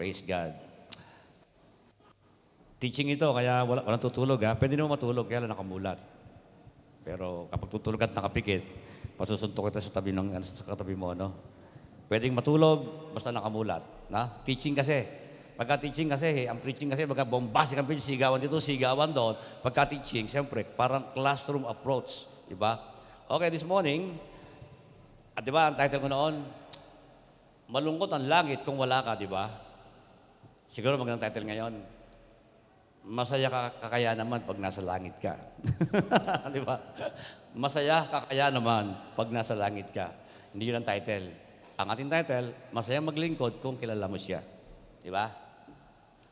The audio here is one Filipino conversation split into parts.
Praise God. Teaching ito, kaya wala, walang tutulog ha. Pwede naman matulog, kaya lang nakamulat. Pero kapag tutulog at nakapikit, pasusuntok kita sa tabi ng ano, sa katabi mo, ano? Pwedeng matulog, basta nakamulat. Na? Teaching kasi. Pagka teaching kasi, ang preaching kasi, pagka bombastic ang preaching, sigawan dito, sigawan doon. Pagka teaching, siyempre, parang classroom approach. Di ba? Okay, this morning, at di ba, ang title ko noon, Malungkot ang langit kung wala ka, di ba? Siguro magandang title ngayon. Masaya ka kakaya naman pag nasa langit ka. di ba? Masaya kakaya naman pag nasa langit ka. Hindi yun ang title. Ang ating title, masaya maglingkod kung kilala mo siya. Di ba?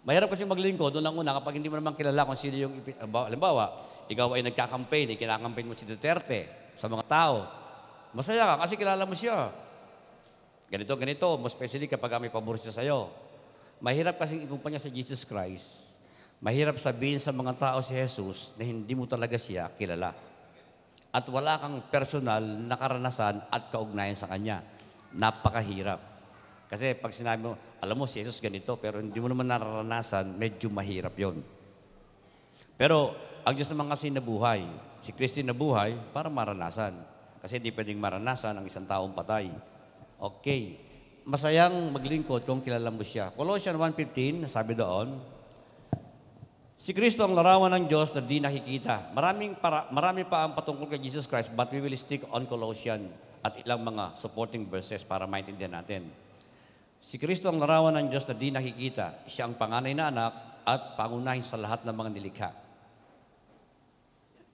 Mahirap kasi maglingkod, unang-una, kapag hindi mo naman kilala kung sino yung, halimbawa, ikaw ay nagka-campaign, ikinakampaign mo si Duterte sa mga tao. Masaya ka kasi kilala mo siya. Ganito, ganito, most especially kapag may pabor siya sa'yo. Mahirap kasing ikumpanya sa Jesus Christ. Mahirap sabihin sa mga tao si Jesus na hindi mo talaga siya kilala. At wala kang personal na karanasan at kaugnayan sa Kanya. Napakahirap. Kasi pag sinabi mo, alam mo si Jesus ganito, pero hindi mo naman nararanasan, medyo mahirap yon. Pero ang Diyos naman kasi nabuhay. Si Kristo nabuhay para maranasan. Kasi hindi pwedeng maranasan ang isang taong patay. Okay. Masayang maglingkod kung kilala mo siya. Colossians 1.15, sabi doon, Si Kristo ang larawan ng Diyos na di nakikita. Maraming para, marami pa ang patungkol kay Jesus Christ, but we will stick on Colossians at ilang mga supporting verses para maintindihan natin. Si Kristo ang larawan ng Diyos na di nakikita. Siya ang panganay na anak at pangunahin sa lahat ng mga nilikha.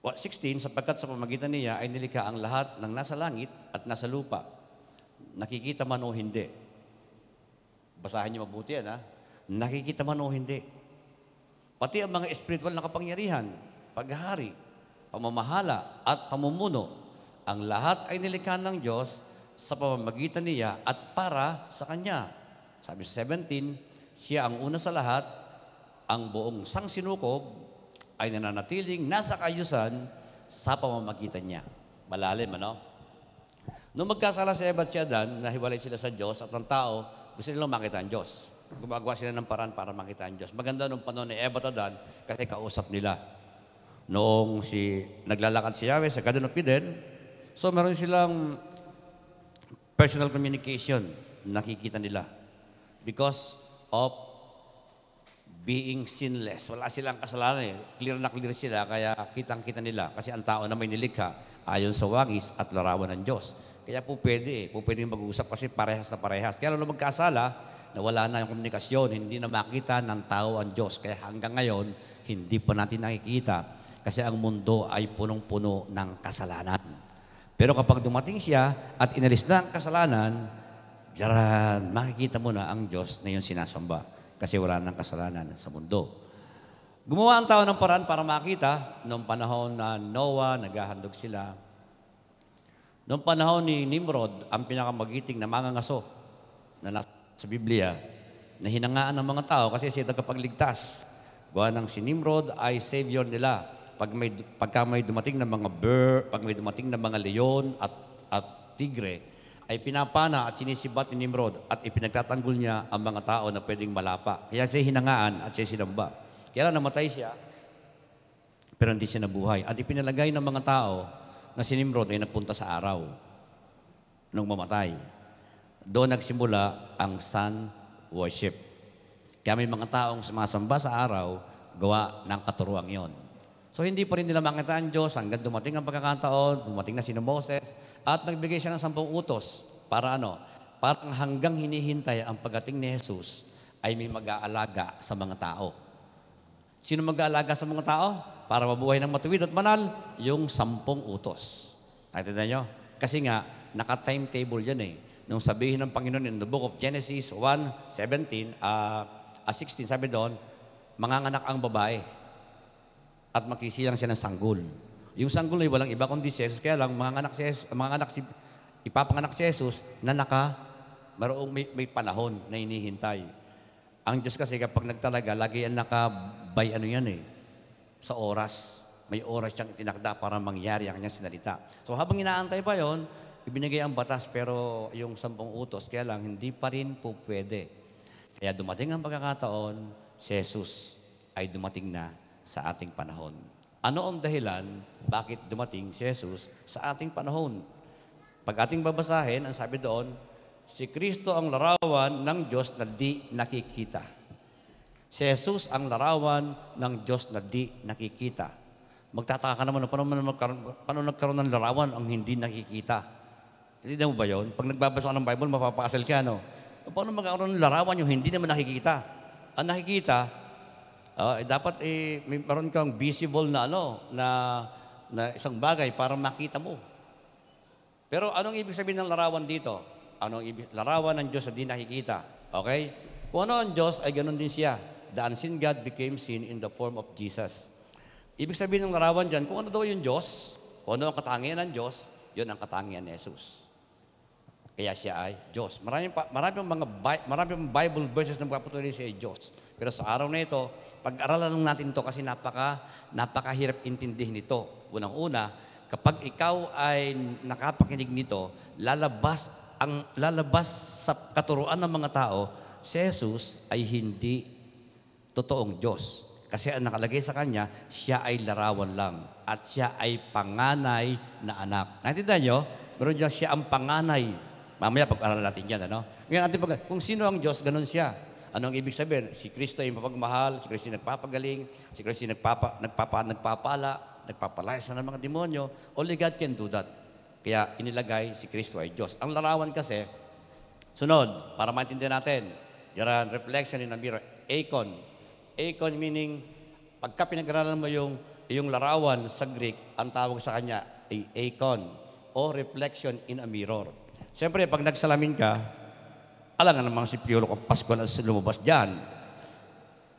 What 16, sapagkat sa pamagitan niya ay nilikha ang lahat ng nasa langit at nasa lupa. Nakikita man o hindi. Basahin niyo mabuti yan, ha? Nakikita man o hindi. Pati ang mga spiritual na kapangyarihan, paghahari, pamamahala at pamumuno, ang lahat ay nilikha ng Diyos sa pamamagitan niya at para sa Kanya. Sabi sa 17, siya ang una sa lahat, ang buong sangsinukob ay nananatiling nasa kayusan sa pamamagitan niya. Malalim, ano? Nung magkasala si Eva at si Adan, nahiwalay sila sa Diyos at ang tao, gusto nilang makita ang Diyos. Gumagawa sila ng paraan para makita ang Diyos. Maganda nung panahon ni Eva at Adan kasi kausap nila. Noong si, naglalakad si Yahweh sa Garden of Eden, so meron silang personal communication nakikita nila because of being sinless. Wala silang kasalanan eh. Clear na clear sila, kaya kitang-kita nila. Kasi ang tao na may nilikha, ayon sa wangis at larawan ng Diyos. Kaya po pwede eh. Po pwede mag-uusap kasi parehas na parehas. Kaya nung magkasala, nawala na yung komunikasyon, hindi na makita ng tao ang Diyos. Kaya hanggang ngayon, hindi pa natin nakikita. Kasi ang mundo ay punong-puno ng kasalanan. Pero kapag dumating siya at inalis na ang kasalanan, Diyan, makikita mo na ang Diyos na yung sinasamba kasi wala nang kasalanan sa mundo. Gumawa ang tao ng paraan para makita noong panahon na Noah, naghahandog sila. Noong panahon ni Nimrod, ang pinakamagiting na mangangaso na nasa sa Biblia, na hinangaan ng mga tao kasi siya tagapagligtas. Gawa ng si Nimrod ay savior nila. Pag may, pagka may dumating na mga bear, pag may dumating na mga leon at, at tigre, ay pinapana at sinisibat ni Nimrod at ipinagtatanggol niya ang mga tao na pwedeng malapa. Kaya siya hinangaan at siya sinamba. Kaya namatay siya, pero hindi siya nabuhay. At ipinalagay ng mga tao na si Nimrod ay nagpunta sa araw nung mamatay. Doon nagsimula ang sun worship. Kaya may mga taong sumasamba sa araw, gawa ng katuruang yon. So hindi pa rin nila makita ang Diyos hanggang dumating ang pagkakataon, dumating na si Moses, at nagbigay siya ng sampung utos. Para ano? Parang hanggang hinihintay ang pagdating ni Jesus ay may mag-aalaga sa mga tao. Sino mag-aalaga sa mga tao? Para mabuhay ng matuwid at manal, yung sampung utos. Natindihan nyo? Kasi nga, naka-timetable yan eh. Nung sabihin ng Panginoon in the book of Genesis 1:17, uh, uh, 16, sabi doon, manganganak ang babae at magsisilang siya ng sanggol. Yung sanggol ay walang iba kundi si Jesus, kaya lang manganganak si Jesus, manganganak si, ipapanganak si Jesus na naka, maroong may, may panahon na hinihintay. Ang Diyos kasi kapag nagtalaga, lagi yan naka, by ano yan eh, sa oras. May oras siyang itinakda para mangyari ang kanyang sinalita. So habang inaantay pa yon, ibinigay ang batas pero yung sampung utos, kaya lang hindi pa rin po pwede. Kaya dumating ang pagkakataon, si Jesus ay dumating na sa ating panahon. Ano ang dahilan bakit dumating si Jesus sa ating panahon? Pag ating babasahin, ang sabi doon, si Kristo ang larawan ng Diyos na di nakikita. Si Jesus ang larawan ng Diyos na di nakikita. Magtataka ka naman, paano, man magkaroon, paano nagkaroon ng larawan ang hindi nakikita? Hindi mo ba yun? Pag nagbabasa ka ng Bible, mapapakasal ka, no? Paano magkaroon ng larawan yung hindi naman nakikita? Ang nakikita, eh, dapat eh, may meron kang visible na ano, na, na isang bagay para makita mo. Pero anong ibig sabihin ng larawan dito? Anong ibig, larawan ng Diyos na di nakikita. Okay? Kung ano ang Diyos, ay ganun din siya. The unseen God became sin in the form of Jesus. Ibig sabihin ng larawan dyan, kung ano daw yung Diyos, kung ano ang katangian ng Diyos, yun ang katangian ni Jesus. Kaya siya ay Diyos. Maraming, pa, maraming mga maraming Bible verses na magpapatunay siya ay Diyos. Pero sa araw na ito, pag-aralan lang natin ito kasi napaka, napakahirap intindihin ito. Unang-una, kapag ikaw ay nakapakinig nito, lalabas ang lalabas sa katuruan ng mga tao, si Jesus ay hindi totoong Diyos. Kasi ang nakalagay sa kanya, siya ay larawan lang. At siya ay panganay na anak. Naintindihan nyo? Meron dyan siya ang panganay. Mamaya pag-aralan natin yan, ano? Ngayon natin pag kung sino ang Diyos, ganun siya. Anong ibig sabihin? Si Kristo ay mapagmahal, si Kristo ay nagpapagaling, si Kristo ay nagpapa, nagpapa, nagpapala, nagpapalayas na ng mga demonyo. Only God can do that. Kaya inilagay si Kristo ay Diyos. Ang larawan kasi, sunod, para maintindihan natin, yan reflection in a mirror. Acon. Acon meaning, pagka pinag-aralan mo yung, yung larawan sa Greek, ang tawag sa kanya ay acon o reflection in a mirror. Siyempre, pag nagsalamin ka, alam nga namang si Piolo Pascual ang lumabas dyan.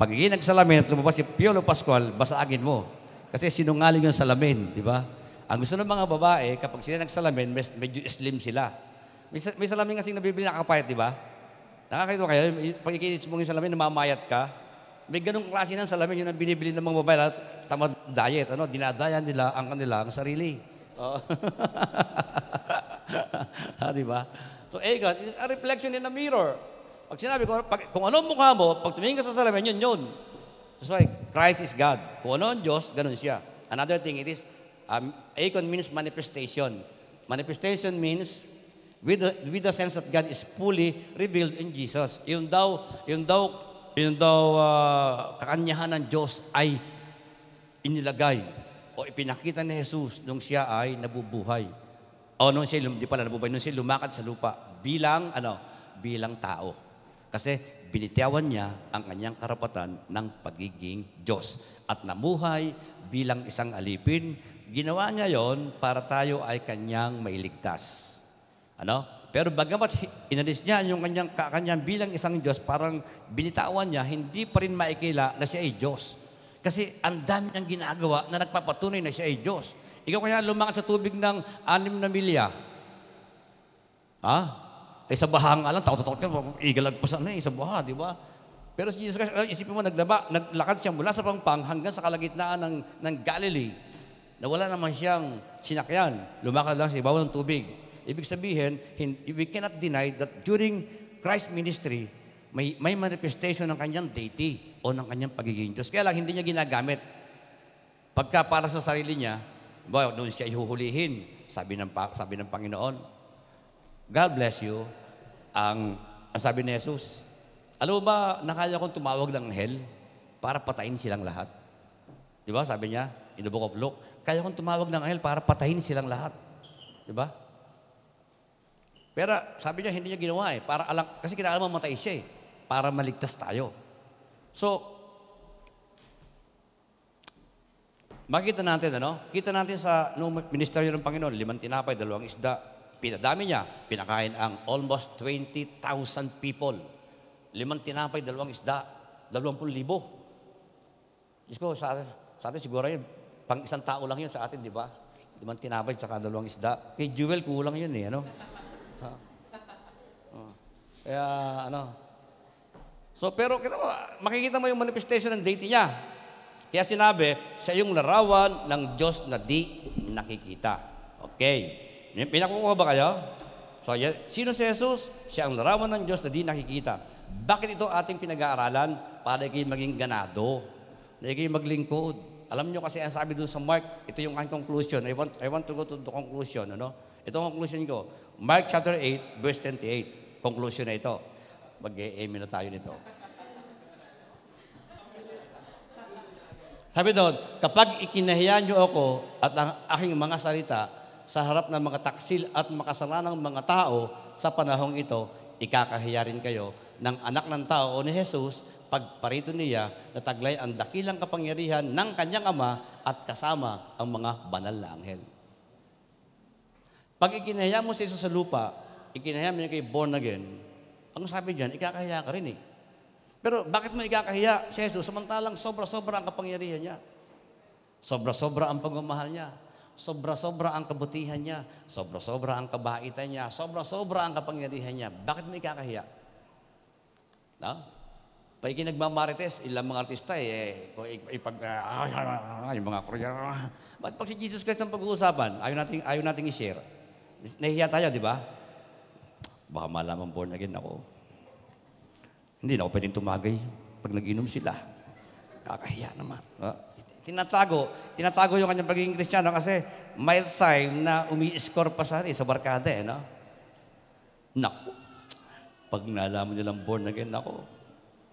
Pag hindi nagsalamin at lumabas si Piolo Pascual, basagin mo. Kasi sinungaling yung salamin, di ba? Ang gusto ng mga babae, kapag sila nagsalamin, medyo slim sila. May, may salamin kasing nabibili nakakapayat, di ba? Nakakita kayo, pag ikinits mo yung salamin, namamayat ka. May ganong klase ng salamin yun ang binibili ng mga babae, at tamad diet, ano, dinadayan nila ang kanilang sarili. Oh. ha, di ba? So, eh, God, it's a reflection in a mirror. Pag sinabi ko, pag, kung ano ang mukha mo, pag tumingin ka sa salamin, yun, yun. That's why Christ is God. Kung ano ang Diyos, ganun siya. Another thing, it is, um, Acon means manifestation. Manifestation means, with the, with the sense that God is fully revealed in Jesus. Yung daw, yung daw, yung daw uh, kakanyahan ng Diyos ay inilagay o ipinakita ni Jesus nung siya ay nabubuhay. O nung siya, lum- di pala nabubuhay, nung siya lumakad sa lupa bilang, ano, bilang tao. Kasi binitawan niya ang kanyang karapatan ng pagiging Diyos. At namuhay bilang isang alipin. Ginawa niya yon para tayo ay kanyang mailigtas. Ano? Pero bagamat inalis niya yung kanyang, ka- kanyang bilang isang Diyos, parang binitawan niya, hindi pa rin maikila na siya ay Diyos. Kasi ang dami niyang ginagawa na nagpapatunay na siya ay Diyos. Ikaw kaya lumakad sa tubig ng anim na milya. Ha? Eh sa baha nga lang, takot-takot ka, igalagpasan na eh, sa baha, di ba? Pero si Jesus ah, isipin mo, naglaba, naglakad siya mula sa pangpang hanggang sa kalagitnaan ng, ng Galilee. Na wala naman siyang sinakyan. Lumakad lang sa ibabaw ng tubig. Ibig sabihin, hin- we cannot deny that during Christ's ministry, may, may manifestation ng kanyang deity o ng kanyang pagiging Diyos. Kaya lang, hindi niya ginagamit. Pagka para sa sarili niya, ba, doon siya ihuhulihin, sabi ng, sabi ng Panginoon, God bless you. Ang, ang sabi ni Jesus, alam mo ba, nakaya kong tumawag ng anghel para patayin silang lahat. Di ba? Sabi niya, in the book of Luke, kaya kong tumawag ng anghel para patayin silang lahat. Di ba? Pero sabi niya, hindi niya ginawa eh. Para alam, kasi kinakailangan mamatay siya eh. Para maligtas tayo. So, makita natin, ano? Kita natin sa nung ministeryo ng Panginoon, limang tinapay, dalawang isda. Pinadami niya, pinakain ang almost 20,000 people. Limang tinapay, dalawang isda, dalawampung libo. Diyos ko, sa, sa atin siguro yun, pang isang tao lang yun sa atin, di ba? Limang tinapay, tsaka dalawang isda. Kay Jewel, kulang yun eh, ano? Ha? Oh. Kaya, ano? So, pero kita mo, makikita mo yung manifestation ng deity niya. Kaya sinabi, sa yung larawan ng Diyos na di nakikita. Okay. May may nakukuha ba kayo? So, sino si Jesus? Siya ang larawan ng Diyos na di nakikita. Bakit ito ating pinag-aaralan? Para kayo maging ganado. Na kayo maglingkod. Alam nyo kasi ang sabi doon sa Mark, ito yung aking conclusion. I want, I want to go to the conclusion. Ano? Ito ang conclusion ko. Mark chapter 8, verse 28. Conclusion na ito. Mag-e-amen na tayo nito. Sabi doon, kapag ikinahiya niyo ako at ang aking mga salita sa harap ng mga taksil at makasalanang mga tao sa panahong ito, ikakahiya rin kayo ng anak ng tao o ni Jesus pagparito niya na taglay ang dakilang kapangyarihan ng kanyang ama at kasama ang mga banal na anghel. Pag ikinahiya mo si Jesus sa lupa, ikinahiya mo niya kay born again, ang sabi diyan, ikakahiya ka rin eh. Pero bakit mo ikakahiya si Jesus samantalang sobra-sobra ang kapangyarihan niya? Sobra-sobra ang pagmamahal niya. Sobra-sobra ang kabutihan niya. Sobra-sobra ang kabaitan niya. Sobra-sobra ang kapangyarihan niya. Bakit mo ikakahiya? No? Pag nagmamarites, ilang mga artista eh, kung ipag, uh, yung mga Korean, uh, ba't pag si Jesus Christ ang pag-uusapan, ayaw nating, ayaw nating i-share. Nahihiya tayo, di ba? Baka malaman born again ako. Hindi na ako pwedeng tumagay pag nag-inom sila. Kakahiya naman. Tinatago, tinatago yung kanyang pagiging kristyano kasi may time na umi-score pa sa, sa barkada eh, no? Naku, pag nalaman nilang born again ako,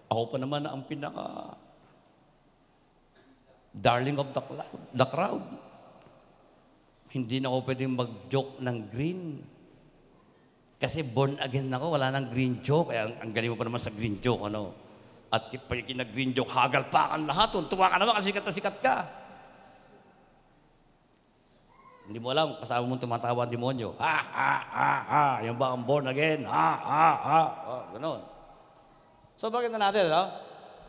ako pa naman ang pinaka darling of the crowd. The crowd. Hindi na ako pwedeng mag-joke ng green. Kasi born again ako, wala nang green joke. Kaya ang, ang galing mo pa naman sa green joke, ano? At pag kinag-green joke, hagal pa ang lahat. Tuwa ka naman kasi sikat na sikat ka. Hindi mo alam, kasama mong tumatawa ang demonyo. Ha, ha, ha, ha. Yan ba ang born again? Ha, ha, ha. Oh, ganun. So bakit na natin, no?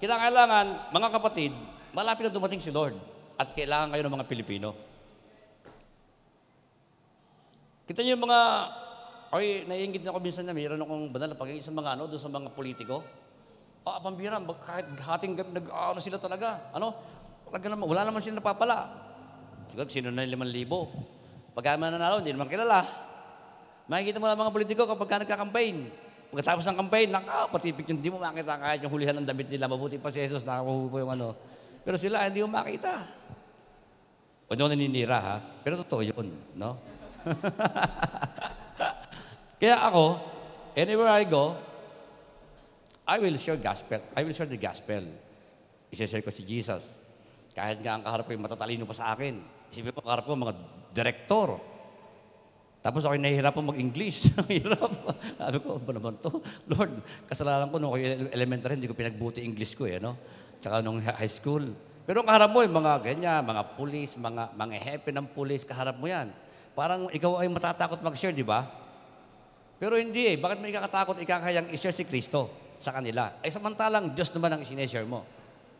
Kinakailangan, mga kapatid, malapit na dumating si Lord. At kailangan kayo ng mga Pilipino. Kita niyo yung mga ay, naiingit na ako minsan na mayroon akong banal na pagiging sa mga ano, doon sa mga politiko. Ah, pambira, kahit hating gab- nag, ano sila talaga. Ano? Talaga naman, wala naman sila napapala. Siguro, sino na yung 5,000? Pagka man nanalo, hindi naman kilala. Makikita mo lang mga politiko kapag ka nagka-campaign. Pagkatapos ng campaign, naka, patipik yung, hindi mo makita kahit yung hulihan ng damit nila. Mabuti pa si Jesus, nakakuha po yung ano. Pero sila, hindi mo makita. O nyo naninira, ha? Pero totoo yun, no? Kaya ako, anywhere I go, I will share gospel. I will share the gospel. Isashare ko si Jesus. Kahit nga ang kaharap ko yung matatalino pa sa akin. Isipin mo, kaharap ko mga direktor. Tapos ako nahihirapan mag-English. Hirap. Sabi ko, ano naman to? Lord, kasalanan ko nung ako elementary, hindi ko pinagbuti English ko eh, no? Tsaka nung high school. Pero ang kaharap mo, yung mga ganyan, mga pulis, mga, mga hepe ng pulis, kaharap mo yan. Parang ikaw ay matatakot mag-share, di ba? Pero hindi eh. Bakit mo ikakatakot, ikakayang i-share si Kristo sa kanila? Ay samantalang Diyos naman ang sineshare mo.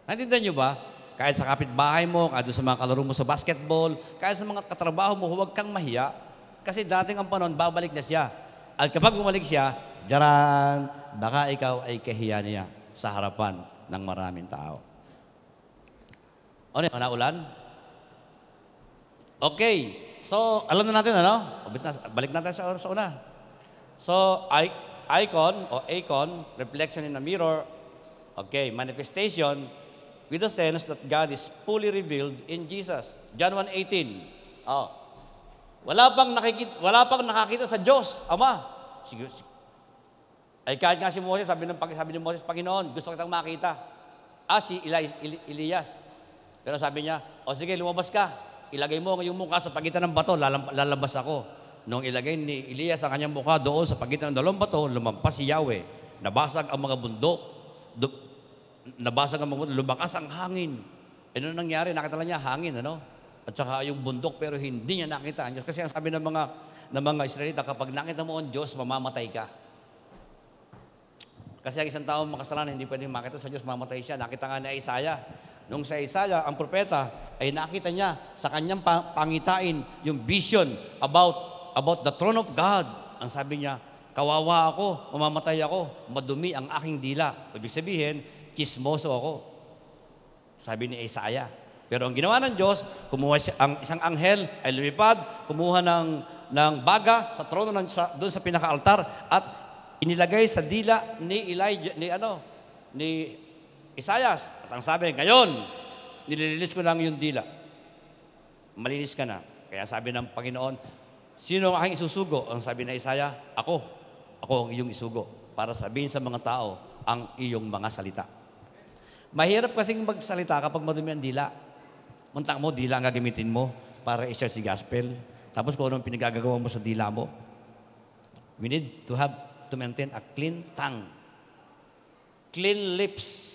Naintindihan niyo ba? Kahit sa kapitbahay mo, kahit sa mga kalaro mo sa basketball, kahit sa mga katrabaho mo, huwag kang mahiya. Kasi dating ang panon, babalik na siya. At kapag bumalik siya, jaran, baka ikaw ay kahiya niya sa harapan ng maraming tao. Ano yun? Naulan? Okay. So, alam na natin, ano? Balik natin sa, sa una. So, I, icon o icon, reflection in a mirror, okay, manifestation with the sense that God is fully revealed in Jesus. John 1.18. Oh. Wala pang nakikita, wala pang nakakita sa Diyos, Ama. Sige, sige. Ay kahit nga si Moses, sabi, ng, sabi ni Moses, Panginoon, gusto kitang makita. Ah, si Eli, Eli, Elias. Pero sabi niya, o sige, lumabas ka. Ilagay mo ang mukha sa pagitan ng bato, lalabas ako. Nung ilagay ni Elias ang kanyang mukha doon sa pagitan ng dalawang bato, lumampas si Yahweh. Nabasag ang mga bundok. Du- nabasag ang mga bundok. Lumakas ang hangin. Ano nangyari? Nakita lang niya hangin, ano? At saka yung bundok, pero hindi niya nakita ang Diyos. Kasi ang sabi ng mga, ng mga Israelita, kapag nakita mo ang Diyos, mamamatay ka. Kasi ang isang tao makasalanan, hindi pwedeng makita sa Diyos, mamatay siya. Nakita nga ni Isaiah. Nung sa Isaiah, ang propeta, ay nakita niya sa kanyang pa- pangitain yung vision about, about the throne of God. Ang sabi niya, kawawa ako, mamamatay ako, madumi ang aking dila. Ibig sabihin, kismoso ako. Sabi ni Isaiah. Pero ang ginawa ng Diyos, kumuha siya, ang isang anghel ay lumipad, kumuha ng, ng baga sa trono ng, sa, doon sa pinakaaltar at inilagay sa dila ni Elijah, ni ano, ni Isayas. At ang sabi, ngayon, nililinis ko lang yung dila. Malinis ka na. Kaya sabi ng Panginoon, sino ang aking isusugo? Ang sabi na Isaya, ako. Ako ang iyong isugo para sabihin sa mga tao ang iyong mga salita. Mahirap kasing magsalita kapag madumi ang dila. Muntak mo, dila ang gagamitin mo para i-share si gospel. Tapos kung anong pinagagagawa mo sa dila mo. We need to have to maintain a clean tongue. Clean lips.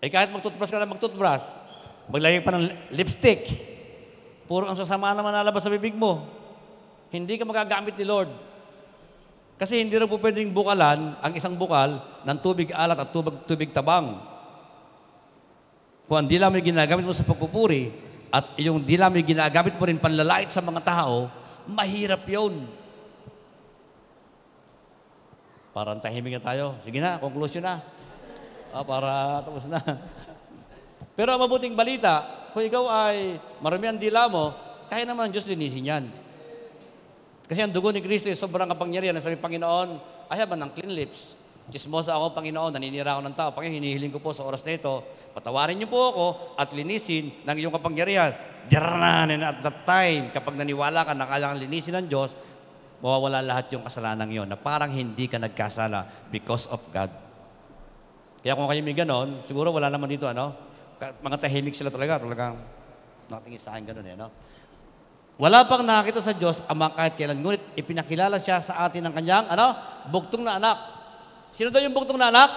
Eh kahit magtutbrush ka na magtutbrush, maglagay pa ng lipstick, puro ang sasama naman nalabas sa bibig mo. Hindi ka magagamit ni Lord. Kasi hindi rin po pwedeng bukalan ang isang bukal ng tubig alat at tubig, tubig tabang. Kung ang dila mo ginagamit mo sa pagpupuri at yung dila mo ginagamit mo rin panlalait sa mga tao, mahirap yun. Parang tahimik na tayo. Sige na, conclusion na. Ah, para tapos na. Pero ang mabuting balita, kung ikaw ay marami ang dila mo, kaya naman ang Diyos linisin yan. Kasi ang dugo ni Kristo ay sobrang kapangyarihan. Sabi Panginoon, I have an unclean lips. Chismosa ako, Panginoon, naninira ako ng tao. Panginoon, hinihiling ko po sa oras na ito, patawarin niyo po ako at linisin ng iyong kapangyarihan. Diyan at that time, kapag naniwala ka na kailangan linisin ng Diyos, mawawala lahat yung kasalanan yon na parang hindi ka nagkasala because of God. Kaya kung kayo may ganon, siguro wala naman dito, ano? Mga tahimik sila talaga, talagang nakatingin sa akin ganon eh, no? Wala pang nakita sa Diyos ama kahit kailan. Ngunit ipinakilala siya sa atin ng kanyang, ano? Bugtong na anak. Sino daw yung bugtong na anak?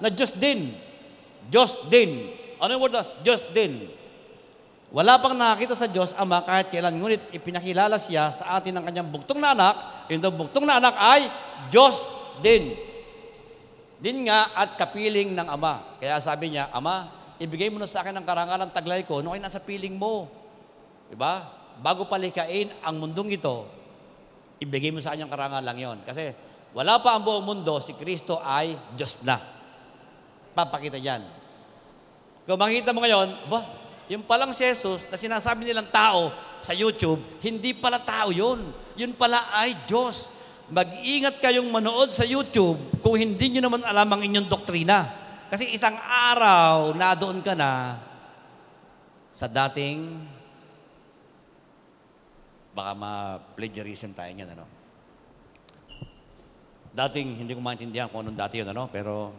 Na Diyos din. Diyos din. Ano yung word na? Diyos din. Wala pang nakita sa Diyos Ama kahit kailan. Ngunit ipinakilala siya sa atin ng kanyang bugtong na anak. Yung daw bugtong na anak ay Diyos din. Din nga at kapiling ng Ama. Kaya sabi niya, Ama, ibigay mo na sa akin ang karangalan taglay ko nung ay nasa piling mo. Diba? Bago palikain ang mundong ito, ibigay mo sa kanyang karangalan yon. Kasi wala pa ang buong mundo, si Kristo ay Diyos na. Papakita yan. Kung makikita mo ngayon, ba, yung palang si Jesus na sinasabi nilang tao sa YouTube, hindi pala tao yun. Yun pala ay Diyos. Mag-ingat kayong manood sa YouTube kung hindi nyo naman alam ang inyong doktrina. Kasi isang araw na doon ka na sa dating baka ma-plagiarism tayo niyan, ano? Dating, hindi ko maintindihan kung anong dati yun, ano? Pero,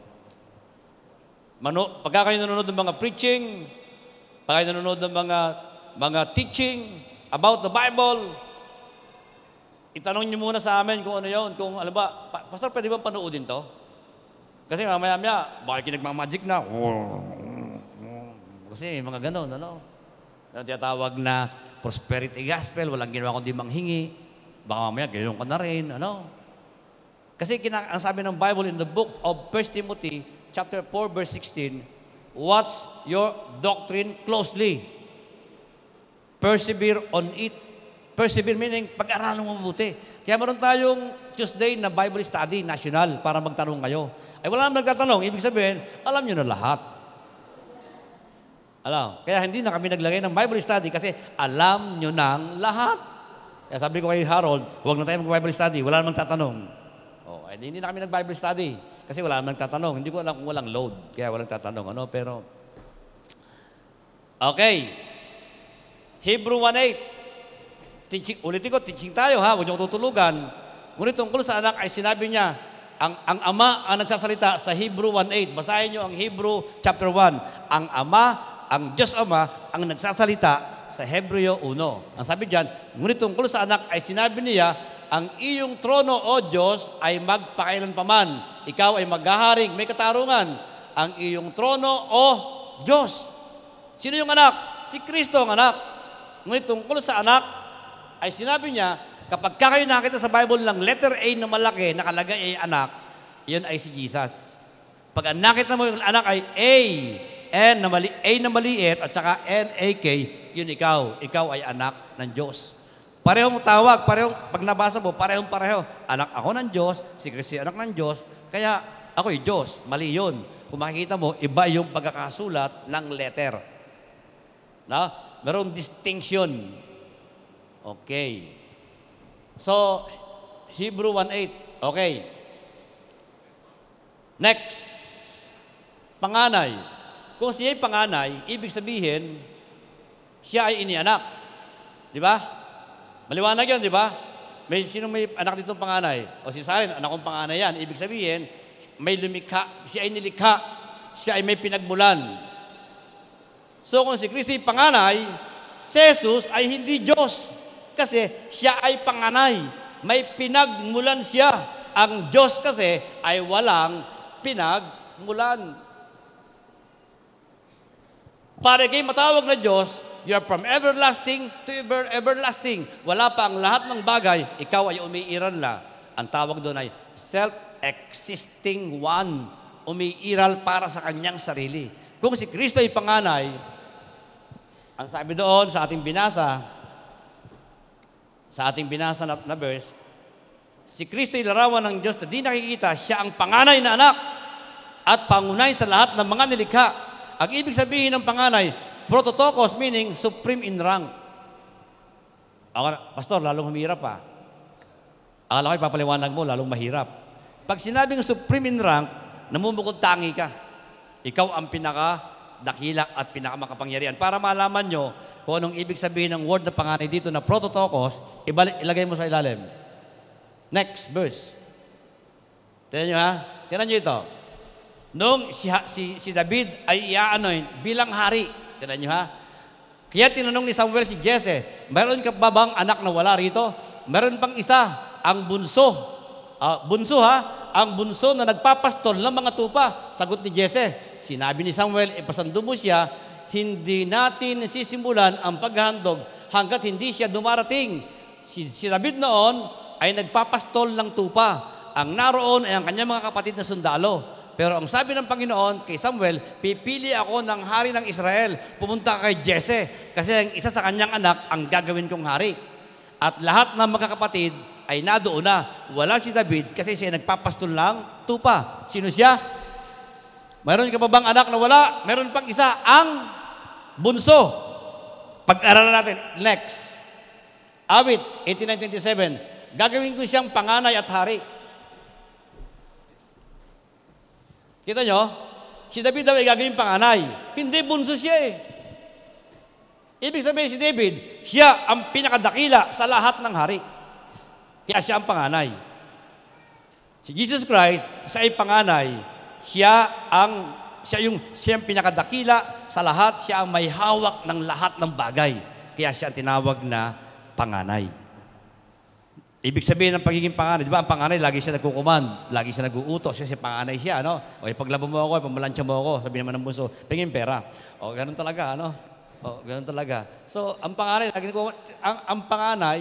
mano, pagka kayo nanonood ng mga preaching, pagka kayo nanonood ng mga, mga teaching about the Bible, itanong niyo muna sa amin kung ano yun, kung, alam ba, pa, Pastor, pwede ba panoodin to? Kasi mamaya-maya, bakit nagmamagic na? Kasi mga ganon, ano? Yung tinatawag na prosperity gospel, walang ginawa kundi manghingi. Baka mamaya, gayon ka na rin, ano? Kasi kina, ang sabi ng Bible in the book of 1 Timothy, chapter 4, verse 16, Watch your doctrine closely. Persevere on it. Persevere meaning pag-aralan mo mabuti. Kaya meron tayong Tuesday na Bible study national para magtanong kayo. Ay wala naman nagtatanong. Ibig sabihin, alam nyo na lahat. Alam. Kaya hindi na kami naglagay ng Bible study kasi alam nyo ng lahat. Kaya sabi ko kay Harold, huwag na tayo mag-Bible study. Wala namang tatanong. Oh, eh, hindi na kami nag-Bible study. Kasi wala namang tatanong. Hindi ko alam kung walang load. Kaya walang tatanong. Ano? Pero, okay. Hebrew 1.8. Teaching, ulitin ko, teaching tayo ha. Huwag niyo tutulugan. Ngunit tungkol sa anak ay sinabi niya, ang, ang ama ang nagsasalita sa Hebrew 1.8. Basahin niyo ang Hebrew chapter 1. Ang ama, ang Diyos Ama, ang nagsasalita sa Hebreo 1. Ang sabi diyan, ngunit tungkol sa anak ay sinabi niya, ang iyong trono, O Diyos, ay magpakailanpaman. Ikaw ay maghaharing, may katarungan. Ang iyong trono, O Diyos. Sino yung anak? Si Kristo ang anak. Ngunit tungkol sa anak, ay sinabi niya, kapag ka kayo nakita sa Bible ng letter A na malaki, nakalagay ay anak, yun ay si Jesus. Pag nakita mo yung anak ay A, N na mali, A na maliit, at saka N-A-K, yun ikaw. Ikaw ay anak ng Diyos. Parehong tawag, parehong, pag nabasa mo, parehong pareho. Anak ako ng Diyos, si Kristi anak ng Diyos, kaya ako ay Diyos. Mali yun. Kung makikita mo, iba yung pagkakasulat ng letter. Na? Merong distinction. Okay. So, Hebrew 1.8. Okay. Next. Panganay. Kung siya ay panganay, ibig sabihin, siya ay inianak. Di ba? Maliwanag yun, di ba? May sino may anak dito panganay? O si Sarin, anak kong panganay yan. Ibig sabihin, may lumikha, siya ay nilikha, siya ay may pinagmulan. So kung si Kristo ay panganay, si Jesus ay hindi Diyos. Kasi siya ay panganay. May pinagmulan siya. Ang Diyos kasi ay walang pinagmulan. Para kayo matawag na Diyos, you are from everlasting to ever, everlasting. Wala pa ang lahat ng bagay, ikaw ay umiiral na. Ang tawag doon ay self-existing one. Umiiral para sa kanyang sarili. Kung si Kristo ay panganay, ang sabi doon sa ating binasa, sa ating binasa na, na verse, si Kristo ay larawan ng Diyos na di nakikita, siya ang panganay na anak at pangunay sa lahat ng mga nilikha. Ang ibig sabihin ng panganay, prototokos meaning supreme in rank. Ako, pastor, lalong humirap pa. Akala ko ipapaliwanag mo, lalong mahirap. Pag sinabing supreme in rank, namumukod tangi ka. Ikaw ang pinaka dakila at pinakamakapangyarihan. Para malaman nyo kung anong ibig sabihin ng word na panganay dito na prototokos, ilagay mo sa ilalim. Next verse. Tignan nyo ha? Tignan nyo ito. Nung si, si, si David ay iaanoin bilang hari. Tignan nyo ha? Kaya tinanong ni Samuel si Jesse, meron ka ba bang anak na wala rito? Meron pang isa, ang bunso. Ah, bunso ha? Ang bunso na nagpapastol ng mga tupa. Sagot ni Jesse, sinabi ni Samuel, ipasando mo siya, hindi natin sisimulan ang paghahandog hanggat hindi siya dumarating. Si, si David noon ay nagpapastol ng tupa. Ang naroon ay ang kanyang mga kapatid na sundalo. Pero ang sabi ng Panginoon kay Samuel, pipili ako ng hari ng Israel. Pumunta ka kay Jesse kasi ang isa sa kanyang anak ang gagawin kong hari. At lahat ng magkakapatid ay nadoon na. Wala si David kasi siya nagpapastol lang tupa. Sino siya? Mayroon ka pa bang anak na wala? Meron pang isa, ang bunso. Pag-aralan natin. Next. Awit, 1827. Gagawin ko siyang panganay at hari. Kita nyo? Si David daw ay gagawin panganay. Hindi, bunso siya eh. Ibig sabihin si David, siya ang pinakadakila sa lahat ng hari. Kaya siya ang panganay. Si Jesus Christ, siya ay panganay. Siya ang siya yung siya ang pinakadakila sa lahat, siya ang may hawak ng lahat ng bagay. Kaya siya ang tinawag na panganay. Ibig sabihin ng pagiging panganay, di ba ang panganay, lagi siya nagkukuman, lagi siya nag-uutos, kasi panganay siya, ano? O ipaglabo mo ako, ipamalansya mo ako, sabi naman ng bunso, pingin pera. O ganun talaga, ano? O ganun talaga. So, ang panganay, lagi nagkukuman, ang, ang panganay,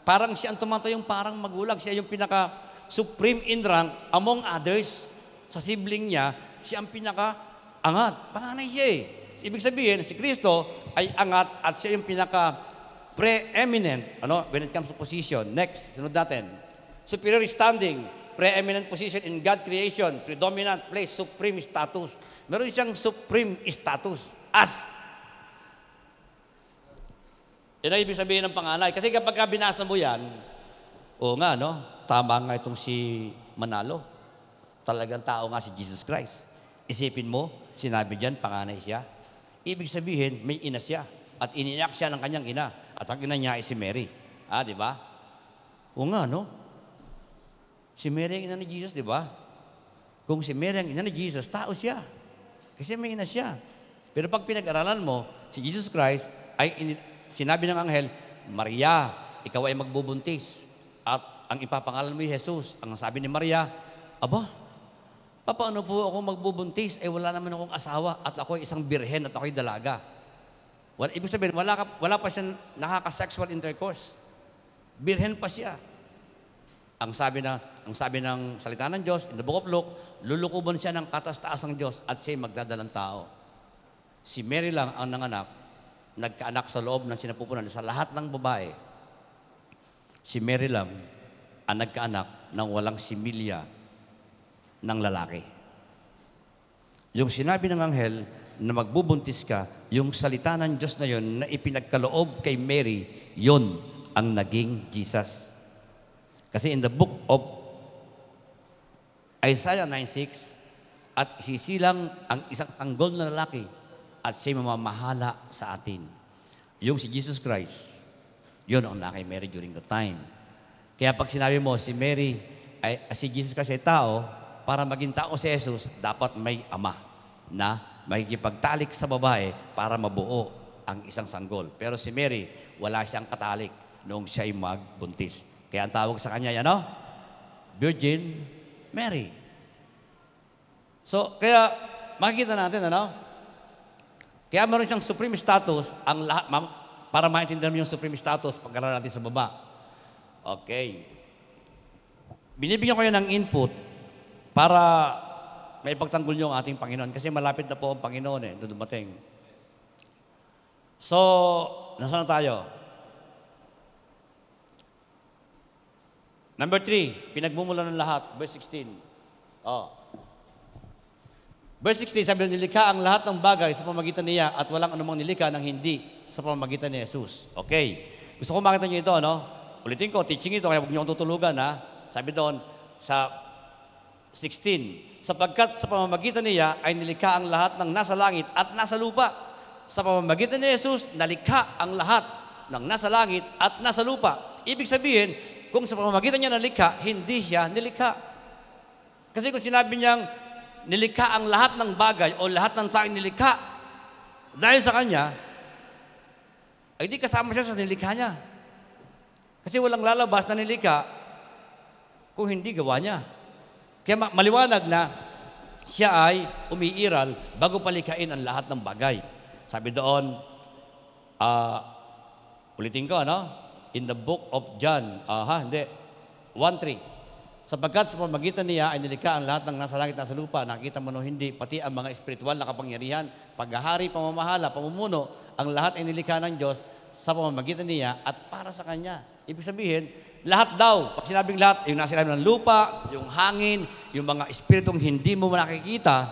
parang siya ang tumatayong parang magulang, siya yung pinaka supreme in rank among others. Sa sibling niya, siya ang pinaka angat. Panganay siya eh. Ibig sabihin, si Kristo ay angat at siya yung pinaka preeminent, ano, when it comes to position. Next, sunod natin. Superior standing, preeminent position in God creation, predominant place, supreme status. Meron siyang supreme status as. Yan ang ibig sabihin ng panganay. Kasi kapag ka binasa mo yan, oo nga, no? Tama nga itong si Manalo. Talagang tao nga si Jesus Christ. Isipin mo, sinabi diyan, panganay siya. Ibig sabihin, may ina siya. At iniyak siya ng kanyang ina. At ang ina niya ay si Mary. Ah, di ba? Oo nga, no? Si Mary ang ina ni Jesus, di ba? Kung si Mary ang ina ni Jesus, tao siya. Kasi may ina siya. Pero pag pinag-aralan mo, si Jesus Christ ay ini- sinabi ng anghel, Maria, ikaw ay magbubuntis. At ang ipapangalan mo ay Jesus. Ang sabi ni Maria, Aba, paano po ako magbubuntis? Eh wala naman akong asawa at ako ay isang birhen at ako ay dalaga. Wala, ibig sabihin, wala, ka, wala pa siyang nakaka-sexual intercourse. Birhen pa siya. Ang sabi na, ang sabi ng salita ng Diyos, in the book of Luke, lulukuban siya ng katastaas ng Diyos at siya magdadalang tao. Si Mary lang ang nanganak, nagkaanak sa loob ng sinapupunan sa lahat ng babae. Si Mary lang ang nagkaanak ng walang similya ng lalaki. Yung sinabi ng anghel na magbubuntis ka, yung salita ng Diyos na yon na ipinagkaloob kay Mary, yon ang naging Jesus. Kasi in the book of Isaiah 9.6, at isisilang ang isang tanggol na lalaki at siya mamamahala sa atin. Yung si Jesus Christ, yun ang nakay Mary during the time. Kaya pag sinabi mo, si Mary, ay, si Jesus Christ ay tao, para maging tao si Jesus, dapat may ama na makikipagtalik sa babae para mabuo ang isang sanggol. Pero si Mary, wala siyang katalik noong siya ay magbuntis. Kaya ang tawag sa kanya, ano? Virgin Mary. So, kaya makikita natin, ano? Kaya meron siyang supreme status, ang lahat, para maintindihan mo yung supreme status, pag natin sa baba. Okay. Binibigyan ko yan ng input para may pagtanggol niyo ang ating Panginoon kasi malapit na po ang Panginoon eh, dumating. So, nasaan na tayo? Number three, pinagmumula ng lahat, verse 16. Oh. Verse 16, sabi nilikha ang lahat ng bagay sa pamagitan niya at walang anumang nilikha ng hindi sa pamagitan ni Jesus. Okay. Gusto ko makita niyo ito, ano? Ulitin ko, teaching ito, kaya huwag niyo akong tutulugan, ha? Sabi doon, sa 16, sapagkat sa pamamagitan niya ay nilikha ang lahat ng nasa langit at nasa lupa. Sa pamamagitan ni Jesus, nalikha ang lahat ng nasa langit at nasa lupa. Ibig sabihin, kung sa pamamagitan niya nalikha, hindi siya nilikha. Kasi kung sinabi niyang nilikha ang lahat ng bagay o lahat ng taong nilikha dahil sa Kanya, ay di kasama siya sa nilikha niya. Kasi walang lalabas na nilikha kung hindi gawa niya. Kaya ma- maliwanag na siya ay umiiral bago palikain ang lahat ng bagay. Sabi doon, ah, ulitin ko, ano? In the book of John, aha, hindi, 1.3. Sapagkat sa pamagitan niya ay nilikha ang lahat ng nasa langit at nasa lupa, nakita mo no hindi, pati ang mga espiritual na kapangyarihan, paghahari, pamamahala, pamumuno, ang lahat ay nilikha ng Diyos sa pamamagitan niya at para sa Kanya. Ibig sabihin, lahat daw, pag sinabing lahat, yung nasa ilalim ng lupa, yung hangin, yung mga espiritong hindi mo nakikita,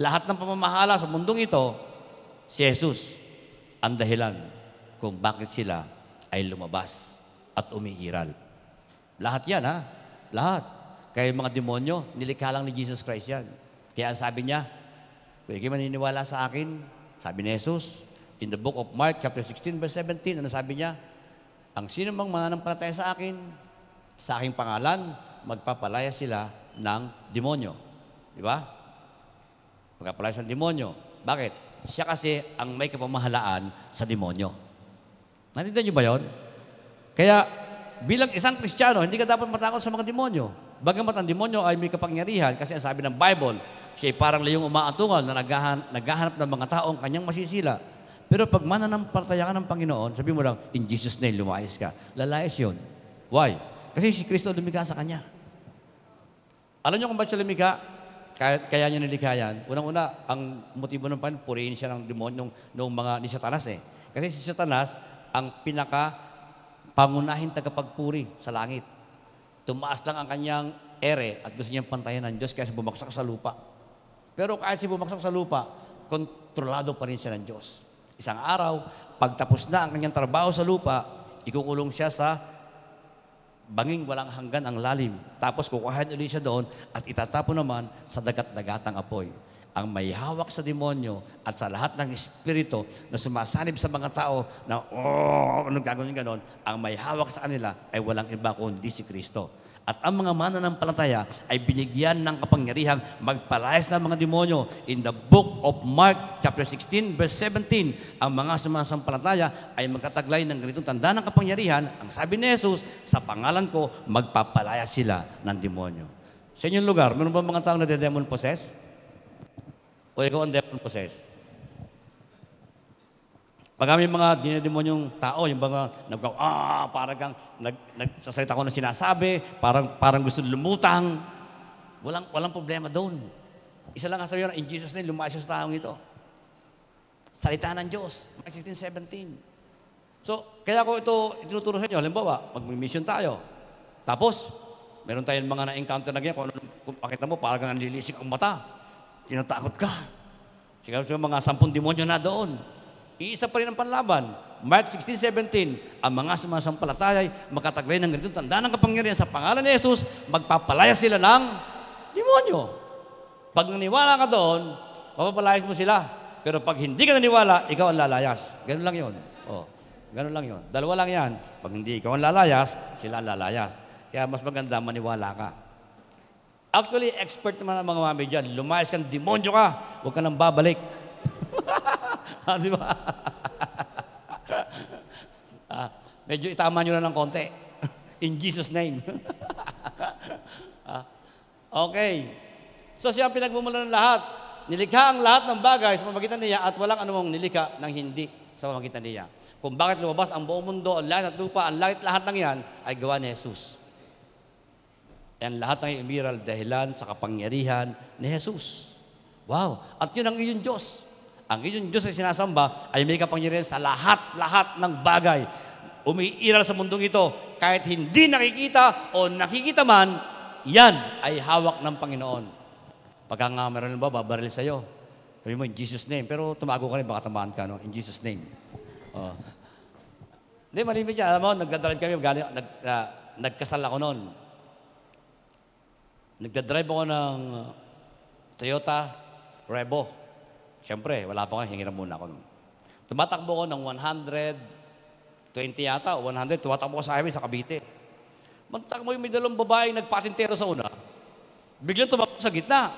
lahat ng pamamahala sa mundong ito, si Jesus ang dahilan kung bakit sila ay lumabas at umiiral. Lahat yan, ha? Lahat. Kaya yung mga demonyo, nilikha lang ni Jesus Christ yan. Kaya sabi niya, kung hindi maniniwala sa akin, sabi ni Jesus, in the book of Mark, chapter 16, verse 17, ano sabi niya? Ang sino mang mananampalataya sa akin, sa aking pangalan, magpapalaya sila ng demonyo. Di ba? Magpapalaya sa demonyo. Bakit? Siya kasi ang may kapamahalaan sa demonyo. Natindihan niyo ba yon? Kaya bilang isang Kristiyano, hindi ka dapat matakot sa mga demonyo. Bagamat ang demonyo ay may kapangyarihan, kasi ang sabi ng Bible, siya ay parang layong umaatungal na naghahanap, ng mga taong kanyang masisila. Pero pag mananampalataya ka ng Panginoon, sabi mo lang, in Jesus' name, lumayas ka. Lalayas yun. Why? Kasi si Kristo lumikha sa kanya. Alam niyo kung bakit siya lumikha? Kaya, kaya niya nilikha yan. Unang-una, ang motibo ng Panginoon, purihin siya ng demonyo, ng, ng mga ni Satanas eh. Kasi si Satanas, ang pinaka pangunahing tagapagpuri sa langit. Tumaas lang ang kanyang ere at gusto niyang pantayan ng Diyos kaya siya bumagsak sa lupa. Pero kahit siya bumagsak sa lupa, kontrolado pa rin siya ng Diyos. Isang araw, pagtapos na ang kanyang trabaho sa lupa, ikukulong siya sa banging walang hanggan ang lalim. Tapos kukuhain ulit siya doon at itatapon naman sa dagat-dagatang apoy. Ang may hawak sa demonyo at sa lahat ng espiritu na sumasanib sa mga tao na, oh, anong gagawin ganon, ang may hawak sa kanila ay walang iba kundi si Kristo. At ang mga mananampalataya ay binigyan ng kapangyarihang magpalayas ng mga demonyo. In the book of Mark, chapter 16, verse 17, ang mga sumasampalataya ay magkataglay ng ganitong tanda ng kapangyarihan. Ang sabi ni Jesus, sa pangalan ko, magpapalaya sila ng demonyo. Sa inyong lugar, meron ba mga taong nade-demon possess? O ikaw ang demon possess? Pag may mga dinedemonyong tao, yung mga nag ah, parang kang nag, nagsasalita ko ng sinasabi, parang, parang gusto lumutang. Walang, walang problema doon. Isa lang ang sabi in Jesus name, lumayas sa taong ito. Salita ng Diyos, Mark 16, 17. So, kaya ko ito itinuturo sa inyo. Halimbawa, mag-mission tayo. Tapos, meron tayong mga na-encounter na ganyan. Kung, ano, kung pakita mo, parang kang nililisik ang mata. Tinatakot ka. Siguro mga sampung demonyo na doon. Iisa pa rin ang panlaban. Mark 16:17, ang mga sumasampalataya ay ng ganitong tanda ng kapangyarihan sa pangalan ni Jesus, magpapalaya sila ng demonyo. Pag naniwala ka doon, mapapalayas mo sila. Pero pag hindi ka naniwala, ikaw ang lalayas. Ganun lang yun. Oh, ganun lang yun. Dalawa lang yan. Pag hindi ikaw ang lalayas, sila ang lalayas. Kaya mas maganda maniwala ka. Actually, expert naman ang mga mami dyan. Lumayas kang demonyo ka, huwag ka nang babalik. ah, di ba? ah, medyo itama nyo na ng konti. In Jesus' name. ah, okay. So siya ang pinagmumula ng lahat. Nilikha ang lahat ng bagay sa pamagitan niya at walang anumang nilikha ng hindi sa pamagitan niya. Kung bakit lumabas ang buong mundo, ang langit at lupa, ang langit lahat ng yan ay gawa ni Jesus. Yan lahat ng umiral dahilan sa kapangyarihan ni Jesus. Wow! At yun ang iyong Diyos. Ang iyong Diyos ay sinasamba ay may kapangyarihan sa lahat-lahat ng bagay. Umiiral sa mundong ito, kahit hindi nakikita o nakikita man, yan ay hawak ng Panginoon. Pagka nga meron ba, babaril sa'yo. Sabi mo, in Jesus' name. Pero tumago ka rin, baka tamaan ka, no? In Jesus' name. Oh. Hindi, malimit yan. Alam mo, nagdadrive kami, galing, nag, uh, nagkasal ako noon. Nagdadrive ako ng Toyota Revo. Siyempre, wala pa ako, hingiram muna ako. Tumatakbo ko ng 120 yata, o 100, tumatakbo ko sa highway sa Cavite. Magtakbo yung may dalawang babaeng nagpasintero sa una. Biglang tumakbo sa gitna.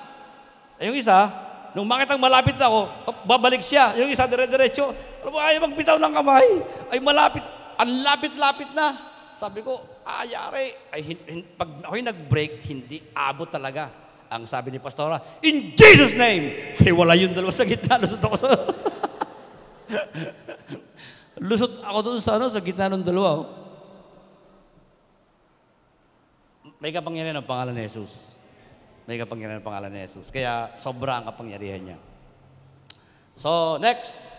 Eh, yung isa, nung makitang malapit na ako, babalik siya. Yung isa, dire-diretso. Alam mo, ayaw magbitaw ng kamay. Ay, malapit. Ang lapit-lapit na. Sabi ko, ayari. Ay, hin, hin, pag ako'y nag-break, hindi abot talaga. Ang sabi ni Pastora, In Jesus' name! Ay, wala yung dalawa sa gitna. Lusot ako sa... Lusot ako doon sa, ano, sa gitna ng dalawa. oh. May kapangyarihan ang pangalan ni Jesus. May kapangyarihan ang pangalan ni Jesus. Kaya sobra ang kapangyarihan niya. So, next.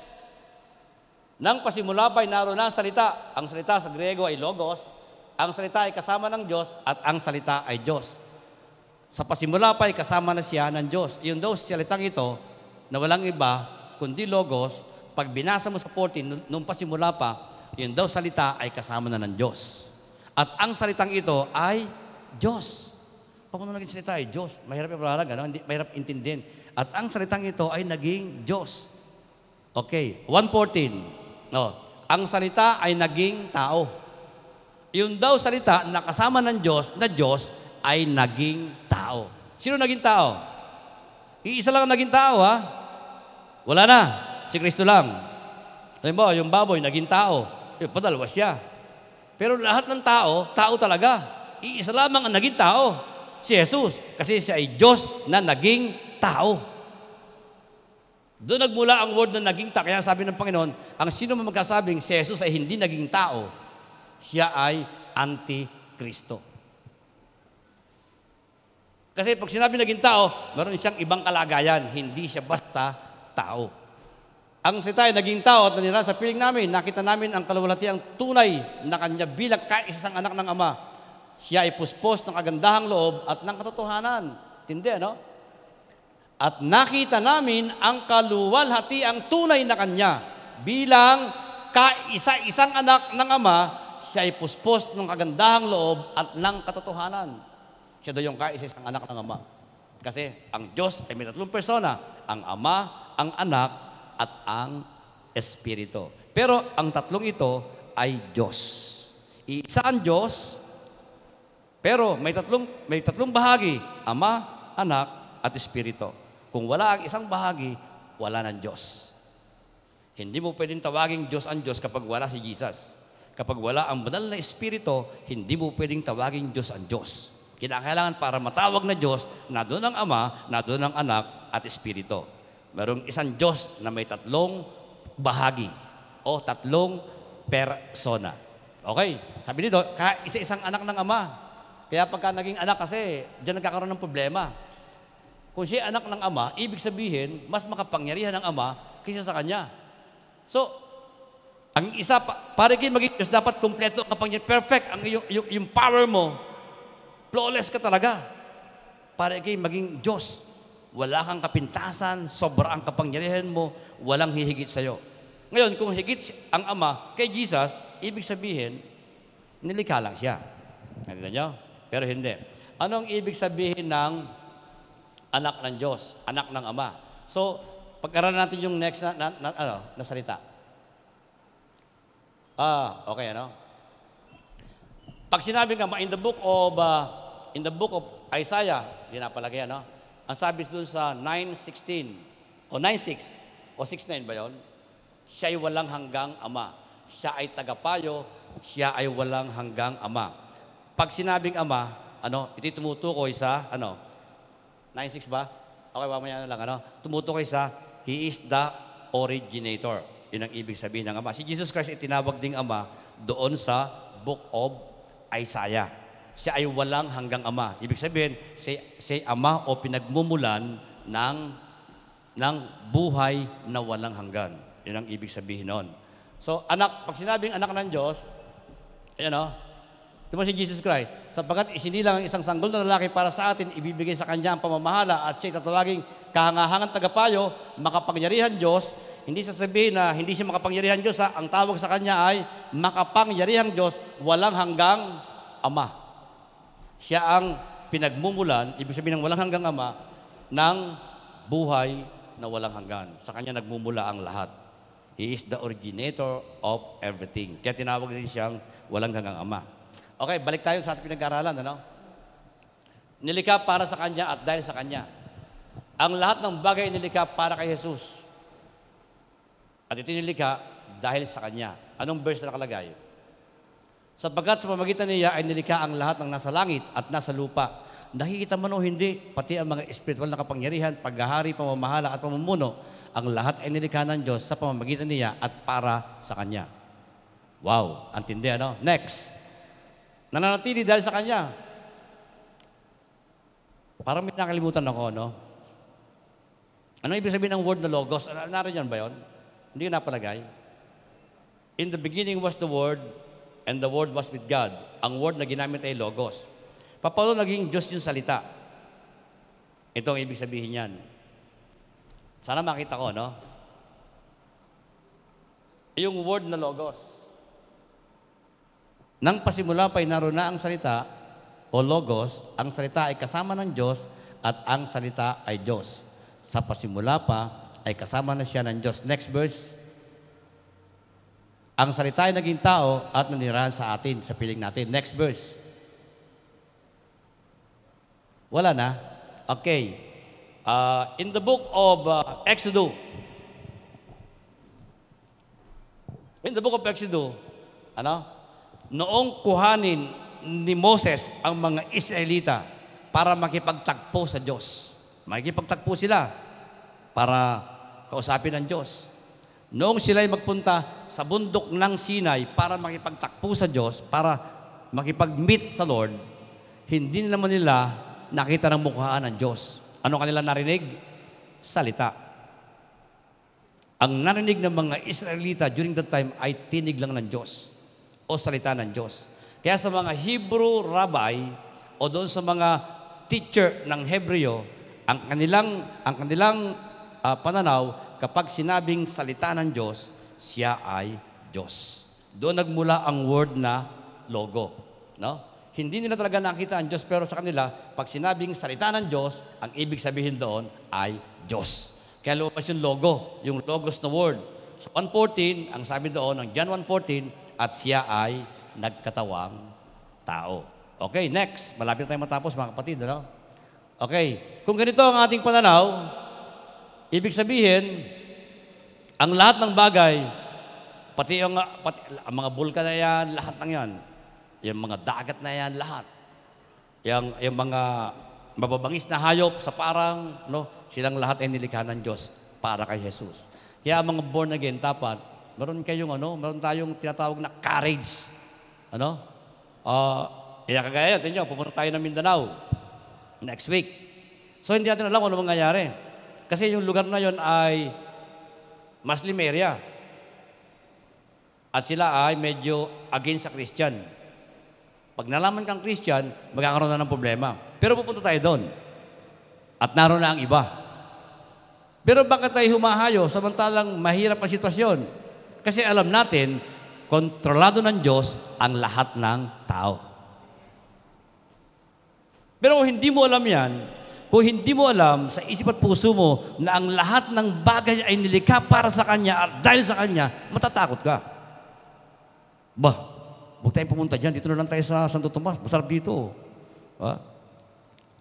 Nang pasimula pa'y naroon na ang salita. Ang salita sa Griego ay logos. Ang salita ay kasama ng Diyos at ang salita ay Diyos. Sa pasimula pa ay kasama na siya ng Diyos. Yung daw salitang ito na walang iba kundi logos, pag binasa mo sa 14, nung- pasimula pa, yung daw salita ay kasama na ng Diyos. At ang salitang ito ay Diyos. Paano naging salita ay Diyos? Mahirap yung paralag, ano? Hindi, mahirap intindihin. At ang salitang ito ay naging Diyos. Okay, 114. No, ang salita ay naging tao. Yung daw salita na kasama ng Diyos, na Diyos, ay naging tao. Sino naging tao? Iisa lang ang naging tao, ha? Wala na. Si Kristo lang. Halimbawa, yung baboy, naging tao. Eh, padalwa siya. Pero lahat ng tao, tao talaga. Iisa lamang ang naging tao. Si Jesus. Kasi siya ay Diyos na naging tao. Doon nagmula ang word na naging tao. Kaya sabi ng Panginoon, ang sino man magkasabing si Jesus ay hindi naging tao, siya ay anti-Kristo. Kasi pag sinabi naging tao, meron siyang ibang kalagayan. Hindi siya basta tao. Ang sita ay naging tao at nanira sa piling namin, nakita namin ang kalawalatiang tunay na kanya bilang kaisang anak ng Ama. Siya ay puspos ng kagandahang loob at ng katotohanan. Tindi, ano? At nakita namin ang kaluwalhatiang tunay na kanya bilang kaisa-isang anak ng Ama, siya ay puspos ng kagandahang loob at ng katotohanan. Siya daw yung kaisa-isang anak ng Ama. Kasi ang Diyos ay may tatlong persona, ang Ama, ang Anak, at ang Espiritu. Pero ang tatlong ito ay Diyos. Iisa ang Diyos, pero may tatlong, may tatlong bahagi, Ama, Anak, at Espiritu. Kung wala ang isang bahagi, wala ng Diyos. Hindi mo pwedeng tawaging Diyos ang Diyos kapag wala si Jesus. Kapag wala ang banal na Espiritu, hindi mo pwedeng tawaging Diyos ang Diyos. Kinakailangan para matawag na Diyos, na doon ang Ama, na doon ang Anak, at Espiritu. Merong isang Diyos na may tatlong bahagi o tatlong persona. Okay, sabi dito, ka- isa-isang anak ng Ama. Kaya pagka naging anak kasi, diyan nagkakaroon ng problema. Kung siya anak ng Ama, ibig sabihin, mas makapangyarihan ng Ama kaysa sa Kanya. So, ang isa, pa, para kayo maging Diyos, dapat kompleto ang kapangyarihan. Perfect ang yung, yung, yung power mo. Flawless ka talaga. Para kayo maging Diyos. Wala kang kapintasan, sobra ang kapangyarihan mo, walang hihigit sa'yo. Ngayon, kung higit ang Ama kay Jesus, ibig sabihin, nilikha lang siya. Nakita nyo? Pero hindi. Anong ibig sabihin ng anak ng Diyos, anak ng Ama? So, pag-aralan natin yung next na, na, na- ano, na salita. Ah, okay, ano? Pag sinabi nga, in the book of, uh, in the book of Isaiah, yun napalagay, ano? Ang sabi doon sa 9.16, o 9.6, o 6.9 ba yun? Siya ay walang hanggang ama. Siya ay tagapayo, siya ay walang hanggang ama. Pag sinabing ama, ano, ito tumutukoy sa, ano, 9.6 ba? Okay, mamaya na lang, ano? Tumutukoy sa, He is the originator. Yun ang ibig sabihin ng Ama. Si Jesus Christ ay tinawag ding Ama doon sa Book of Isaiah. Siya ay walang hanggang Ama. Ibig sabihin, siya, siya Ama o pinagmumulan ng, ng buhay na walang hanggan. Yun ang ibig sabihin noon. So, anak, pag sinabing anak ng Diyos, ayan o, ito mo si Jesus Christ. Sapagkat isinilang ang isang sanggol na lalaki para sa atin, ibibigay sa kanya ang pamamahala at siya tatawaging kahangahangan tagapayo, makapangyarihan Diyos. Hindi sasabihin na hindi siya makapangyarihan Diyos. Ha? Ang tawag sa kanya ay makapangyarihan Diyos, walang hanggang Ama. Siya ang pinagmumulan, ibig sabihin ng walang hanggang Ama, ng buhay na walang hanggan. Sa kanya nagmumula ang lahat. He is the originator of everything. Kaya tinawag din siyang walang hanggang Ama. Okay, balik tayo sa ating pinag-aralan, ano? Nilikha para sa Kanya at dahil sa Kanya. Ang lahat ng bagay nilikha para kay Jesus. At ito nilikha dahil sa Kanya. Anong verse na nakalagay? Sapagkat sa pamagitan niya ay nilikha ang lahat ng nasa langit at nasa lupa. Nakikita man o hindi, pati ang mga espiritual na kapangyarihan, paghahari, pamamahala at pamumuno, ang lahat ay nilikha ng Diyos sa pamamagitan niya at para sa Kanya. Wow, antindi ano? Next. Nananatili dahil sa Kanya. Parang may nakalimutan ako, no? Ano ibig sabihin ng word na logos? Naroon yan ba yun? Hindi ko napalagay. In the beginning was the Word, and the Word was with God. Ang word na ginamit ay logos. Paano naging Diyos yung salita? Ito ang ibig sabihin yan. Sana makita ko, no? Yung word na logos. Nang pasimula pa'y naroon na ang salita o logos, ang salita ay kasama ng Diyos at ang salita ay Diyos. Sa pasimula pa ay kasama na siya ng Diyos. Next verse. Ang salita ay naging tao at nanirahan sa atin, sa piling natin. Next verse. Wala na? Okay. Uh, in the book of uh, Exodus, in the book of Exodus, ano? Noong kuhanin ni Moses ang mga Israelita para makipagtagpo sa Diyos. Makikipagtagpo sila para kausapin ng Diyos. Noong sila'y magpunta sa bundok ng Sinai para makipagtakpo sa Diyos, para makipag-meet sa Lord, hindi naman nila nakita ng mukhaan ng Diyos. Ano kanila narinig? Salita. Ang narinig ng mga Israelita during that time ay tinig lang ng Diyos o salita ng Diyos. Kaya sa mga Hebrew rabbi o doon sa mga teacher ng Hebreo, ang kanilang ang kanilang ah, pananaw kapag sinabing salita ng Diyos, siya ay Diyos. Doon nagmula ang word na logo, no? Hindi nila talaga nakita ang Diyos, pero sa kanila, pag sinabing salita ng Diyos, ang ibig sabihin doon ay Diyos. Kaya lumabas yung logo, yung logos na word. Sa 1.14, ang sabi doon ng John 1.14, at siya ay nagkatawang tao. Okay, next. Malapit tayo matapos, mga kapatid. Ano? Okay, kung ganito ang ating pananaw, ibig sabihin, ang lahat ng bagay, pati yung pati, ang mga bulkan na yan, lahat ng yan, yung mga dagat na yan, lahat. Yung, yung mga mababangis na hayop sa parang, no, silang lahat ay nilikha ng Diyos para kay Jesus. Kaya ang mga born again, dapat, meron kayong ano, meron tayong tinatawag na courage. Ano? Uh, kaya kagaya, tingnan nyo, pupunta tayo ng Mindanao next week. So hindi natin alam ano mangyayari. Kasi yung lugar na yon ay Muslim area. At sila ay medyo against sa Christian. Pag nalaman kang Christian, magkakaroon na ng problema. Pero pupunta tayo doon. At naroon na ang iba. Pero bakit tayo humahayo samantalang mahirap ang sitwasyon? Kasi alam natin, kontrolado ng Diyos ang lahat ng tao. Pero kung hindi mo alam yan, kung hindi mo alam sa isip at puso mo na ang lahat ng bagay ay nilikha para sa Kanya at dahil sa Kanya, matatakot ka. Ba, huwag tayong pumunta dyan. Dito na lang tayo sa Santo Tomas. Masarap dito. Ha?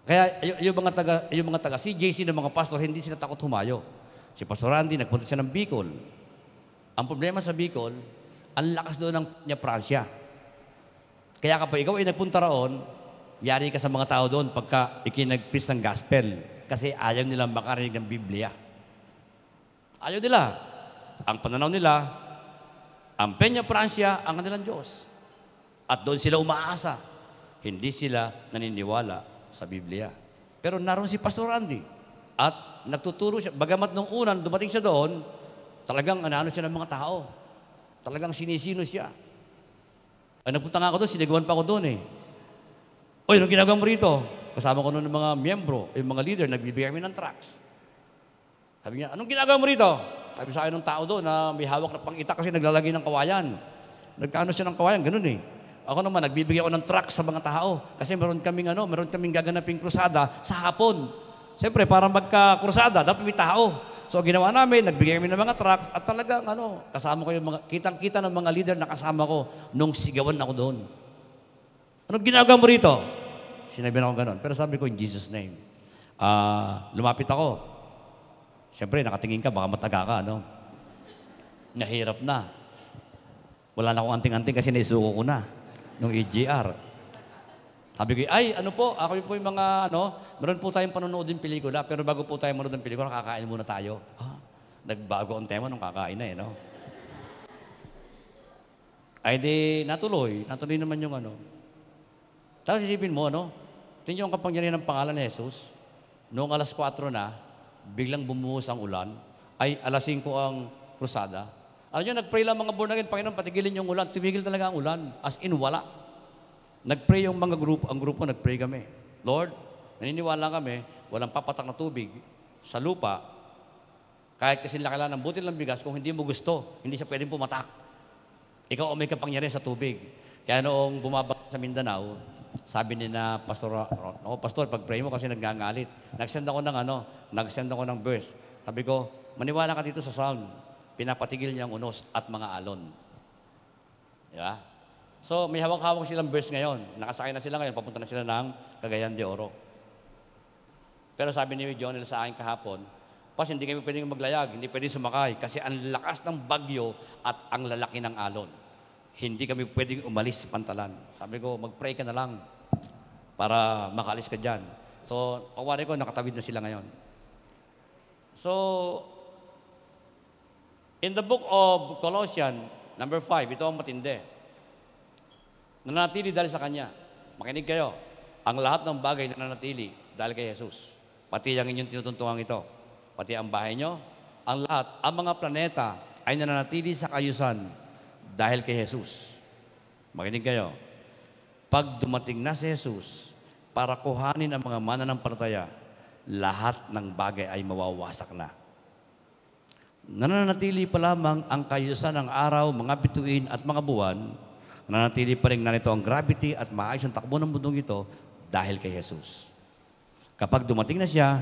Kaya y- yung mga taga, yung mga taga CJC ng mga pastor, hindi sila takot humayo. Si Pastor Randy, nagpunta siya ng Bicol. Ang problema sa Bicol, ang lakas doon ng niya Pransya. Kaya kapag ikaw ay nagpunta roon, yari ka sa mga tao doon pagka ikinagpis ng gospel. Kasi ayaw nilang makarinig ng Biblia. Ayaw nila. Ang pananaw nila, ang Peña Pransya ang kanilang Diyos. At doon sila umaasa. Hindi sila naniniwala sa Biblia. Pero naroon si Pastor Randy. At nagtuturo siya. Bagamat nung unan, dumating siya doon, talagang anano siya ng mga tao. Talagang sinisino siya. Ay, nagpunta nga ako doon, sinigawan pa ako doon eh. Oy, anong ginagawa mo rito? Kasama ko noon ng mga miyembro, yung mga leader, nagbibigay kami ng tracts. Sabi niya, anong ginagawa mo rito? Sabi sa akin ng tao doon na may hawak na pangita kasi naglalagay ng kawayan. Nagkaano siya ng kawayan, ganun eh. Ako naman, nagbibigay ako ng tracts sa mga tao. Kasi meron kaming ano, meron kaming gaganaping krusada sa hapon. Siyempre, para magka-krusada, dapat may tao. So, ginawa namin, nagbigay kami ng mga tracts at talagang ano, kasama ko yung mga, kitang-kita ng mga leader na kasama ko nung sigawan ako doon. Anong ginagawa mo rito? Sinabi na ako ganun. Pero sabi ko, in Jesus' name. Ah, lumapit ako. Siyempre, nakatingin ka, baka mataga ka, no? Nahirap na. Wala na akong anting-anting kasi naisuko ko na nung EGR. Sabi ko, ay, ano po, ako po yung mga, ano, meron po tayong panonood din pelikula, pero bago po tayo manood ng pelikula, kakain muna tayo. Ha? Nagbago ang tema nung kakain na eh, no? Ay di, natuloy. Natuloy naman yung ano. Tapos isipin mo, no? Tingnan yung kapangyarihan ng pangalan ni Jesus. Noong alas 4 na, biglang bumuhos ang ulan. Ay, alas 5 ang krusada. Alam nyo, nag-pray lang mga born again, Panginoon, patigilin yung ulan. Tumigil talaga ang ulan. As in, wala. Nag-pray yung mga grupo, ang grupo nag-pray kami. Lord, naniniwala kami, walang papatak na tubig sa lupa, kahit kasi lakala ng butil ng bigas, kung hindi mo gusto, hindi siya pwedeng pumatak. Ikaw ang may kapangyarihan sa tubig. Kaya noong bumabak sa Mindanao, sabi ni na Pastor, ako Pastor, pag-pray mo kasi nagngangalit. Nag-send ako ng ano, nag-send ako ng verse. Sabi ko, maniwala ka dito sa Psalm. Pinapatigil niya ang unos at mga alon. Di ba? So, may hawak-hawak silang verse ngayon. Nakasakay na sila ngayon, papunta na sila ng Cagayan de Oro. Pero sabi ni Jonel sa akin kahapon, Pas, hindi kami pwedeng maglayag, hindi pwedeng sumakay kasi ang lakas ng bagyo at ang lalaki ng alon. Hindi kami pwedeng umalis sa pantalan. Sabi ko, mag-pray ka na lang para makaalis ka dyan. So, pawari ko, nakatawid na sila ngayon. So, in the book of Colossians, number 5, ito ang matindi. Nananatili dahil sa Kanya. Makinig kayo. Ang lahat ng bagay nananatili dahil kay Jesus. Pati ang inyong tinutuntungan ito. Pati ang bahay nyo. Ang lahat, ang mga planeta ay nananatili sa kayusan dahil kay Jesus. Makinig kayo. Pag dumating na si Jesus para kuhanin ang mga mananampalataya, lahat ng bagay ay mawawasak na. Nananatili pa lamang ang kayusan ng araw, mga bituin at mga buwan. Nananatili pa rin na nito ang gravity at maayos ang takbo ng mundong ito dahil kay Jesus. Kapag dumating na siya,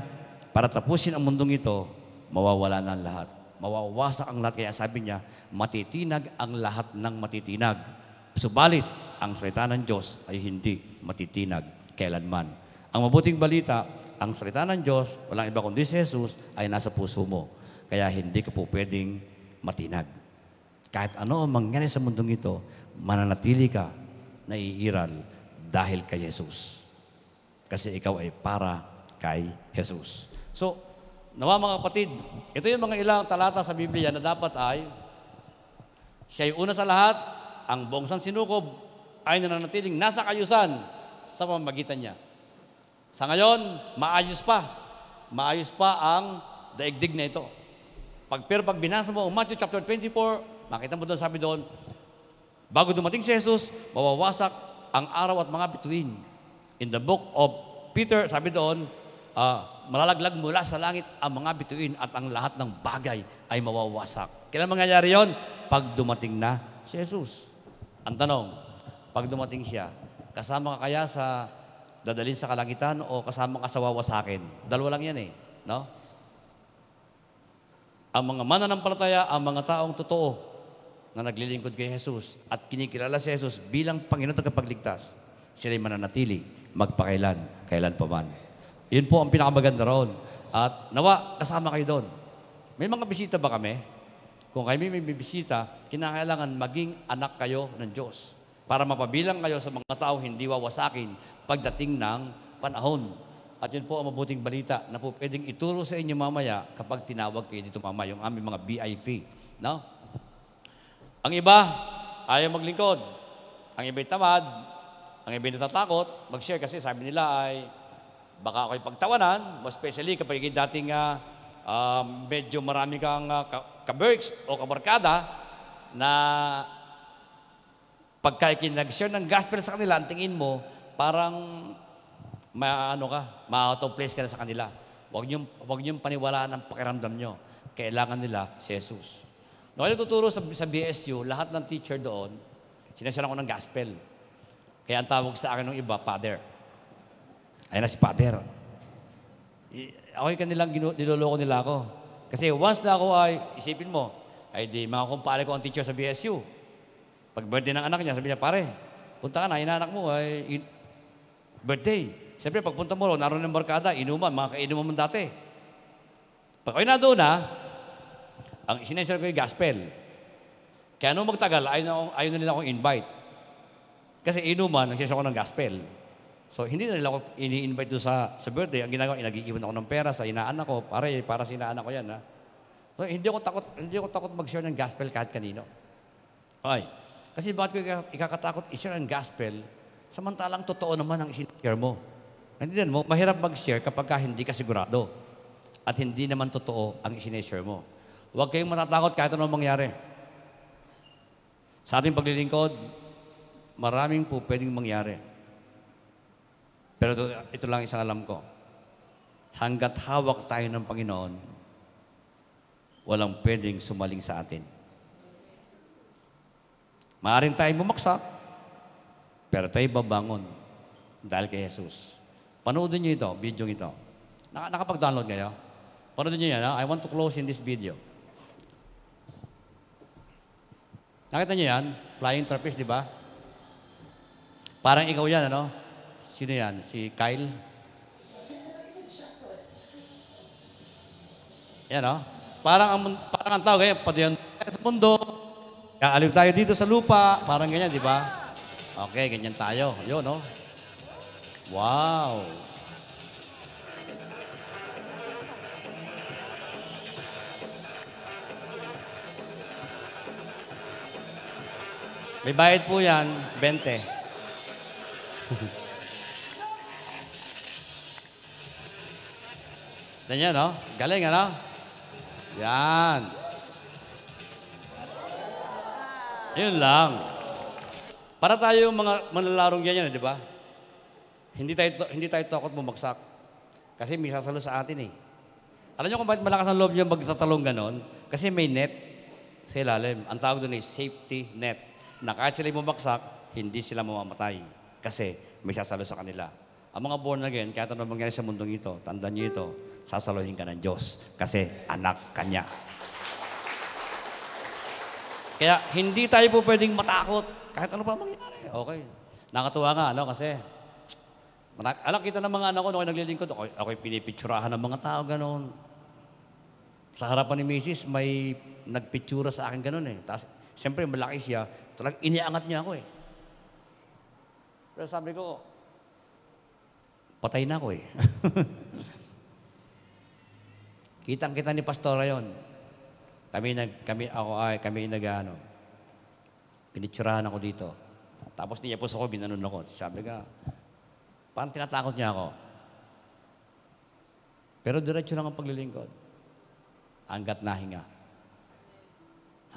para tapusin ang mundong ito, mawawala na ang lahat. Mawawasak ang lahat. Kaya sabi niya, matitinag ang lahat ng matitinag. Subalit, ang salita ng Diyos ay hindi matitinag kailanman. Ang mabuting balita, ang salita ng Diyos, walang iba kundi si Jesus, ay nasa puso mo. Kaya hindi ka po pwedeng matinag. Kahit ano ang mangyari sa mundong ito, mananatili ka na iiral dahil kay Jesus. Kasi ikaw ay para kay Jesus. So, nawa mga kapatid, ito yung mga ilang talata sa Biblia na dapat ay siya una sa lahat, ang buong sinukob ay nananatiling nasa kayusan sa pamamagitan niya. Sa ngayon, maayos pa. Maayos pa ang daigdig na ito. Pag, pero pag binasa mo ang Matthew chapter 24, makita mo doon, sabi doon, bago dumating si Jesus, mawawasak ang araw at mga bituin. In the book of Peter, sabi doon, ah, malalaglag mula sa langit ang mga bituin at ang lahat ng bagay ay mawawasak. Kailan mangyayari yon? Pag dumating na si Jesus. Ang tanong, pag dumating siya, kasama ka kaya sa dadalhin sa kalangitan o kasama ka sa wawasakin? Dalawa lang yan eh. No? Ang mga mananampalataya, ang mga taong totoo na naglilingkod kay Jesus at kinikilala si Jesus bilang Panginoon at kapagligtas, sila'y mananatili magpakailan, kailan pa man. Yun po ang pinakamaganda roon. At nawa, kasama kayo doon. May mga bisita ba kami? Kung kayo may bisita, kinakailangan maging anak kayo ng Diyos para mapabilang kayo sa mga tao hindi wawasakin pagdating ng panahon. At yun po ang mabuting balita na po pwedeng ituro sa inyo mamaya kapag tinawag kayo dito mama, yung aming mga VIP. No? Ang iba, ayaw maglingkod. Ang iba'y tamad. Ang iba'y natatakot. Mag-share kasi sabi nila ay baka ako'y pagtawanan, especially kapag yung dating ah, ah, medyo marami kang uh, kaberks o kabarkada na pagka nag-share ng gospel sa kanila, ang tingin mo, parang maano ka, ma-out of place ka na sa kanila. Huwag niyong, huwag niyong paniwalaan ang pakiramdam niyo. Kailangan nila si Jesus. Nung ako tuturo sa, sa BSU, lahat ng teacher doon, sinasara ko ng gospel. Kaya ang tawag sa akin ng iba, Father. Ayun na si Father. Ako yung kanilang niloloko nila ako. Kasi once na ako ay, isipin mo, ay di mga kumpare ko ang teacher sa BSU. Pag birthday ng anak niya, sabi niya, pare, punta ka na, inaanak mo ay in- birthday. Siyempre, pagpunta mo, naroon ng barkada, inuman, mga kainuman mo dati. Pag ako na doon na, ang sinensya ko yung gospel. Kaya nung magtagal, ayaw na, ayaw na nila akong invite. Kasi inuman, nagsisya ko ng gospel. So, hindi na nila ako ini-invite doon sa, sa birthday. Ang ginagawa, nag-iiwan ako ng pera sa inaanak ko. Pare, para sa inaanak ko yan, ha? So, hindi ako takot, hindi ako takot mag-share ng gospel kahit kanino. Ay. Kasi bakit ko ika- ikakatakot i-share ang gospel samantalang totoo naman ang i-share mo. Nandiyan mo, mahirap mag-share kapag ka hindi ka sigurado. At hindi naman totoo ang i-share mo. Huwag kayong matatakot kahit anong mangyari. Sa ating paglilingkod, maraming po pwedeng mangyari. Pero ito, ito lang isang alam ko. Hanggat hawak tayo ng Panginoon, walang pwedeng sumaling sa atin. Maaring tayong bumaksak, pero tayo babangon dahil kay Jesus. Panoodin niyo ito, video ito. Naka, nakapag-download kayo? Panoodin niyo yan, ha? I want to close in this video. Nakita niyo yan? Flying trapeze, di ba? Parang ikaw yan, ano? Sino yan? Si Kyle? Yan, no? Parang ang, parang ang tao, ganyan, pati yan sa mundo. Kaaliw tayo dito sa lupa. Parang ganyan, di ba? Okay, ganyan tayo. Yun, no? Wow! May bayad po yan, 20. Ganyan, no? Galing, ano? Yan. Yun lang. Para tayo mga manlalarong ganyan, di ba? Hindi tayo, hindi tayo takot bumagsak. Kasi may sasalo sa atin eh. Alam niyo kung bakit malakas ang loob niyo magtatalong ganon? Kasi may net sa ilalim. Ang tawag doon ay safety net. Na kahit sila bumagsak, hindi sila mamamatay. Kasi may sasalo sa kanila. Ang mga born again, kahit ano mangyari sa mundong ito, tandaan niyo ito, sasaluhin ka ng Diyos. Kasi anak kanya. Kaya hindi tayo po pwedeng matakot. Kahit ano pa mangyari. Okay. Nakatuwa nga, ano, kasi alam kita ng mga anak ko, nung naglilingkod, ako, ako'y pinipitsurahan ng mga tao, gano'n. Sa harapan ni Mrs., may nagpitsura sa akin gano'n eh. Tapos, siyempre, malaki siya. Talagang iniangat niya ako eh. Pero sabi ko, patay na ako eh. Kitang-kita ni Pastora yon. Kami nag kami ako ay kami nag ano. Pinitsurahan ako dito. Tapos niya po ako binanon ako. Sabi ka, parang tinatakot niya ako. Pero diretso lang ang paglilingkod. Hanggat nahinga.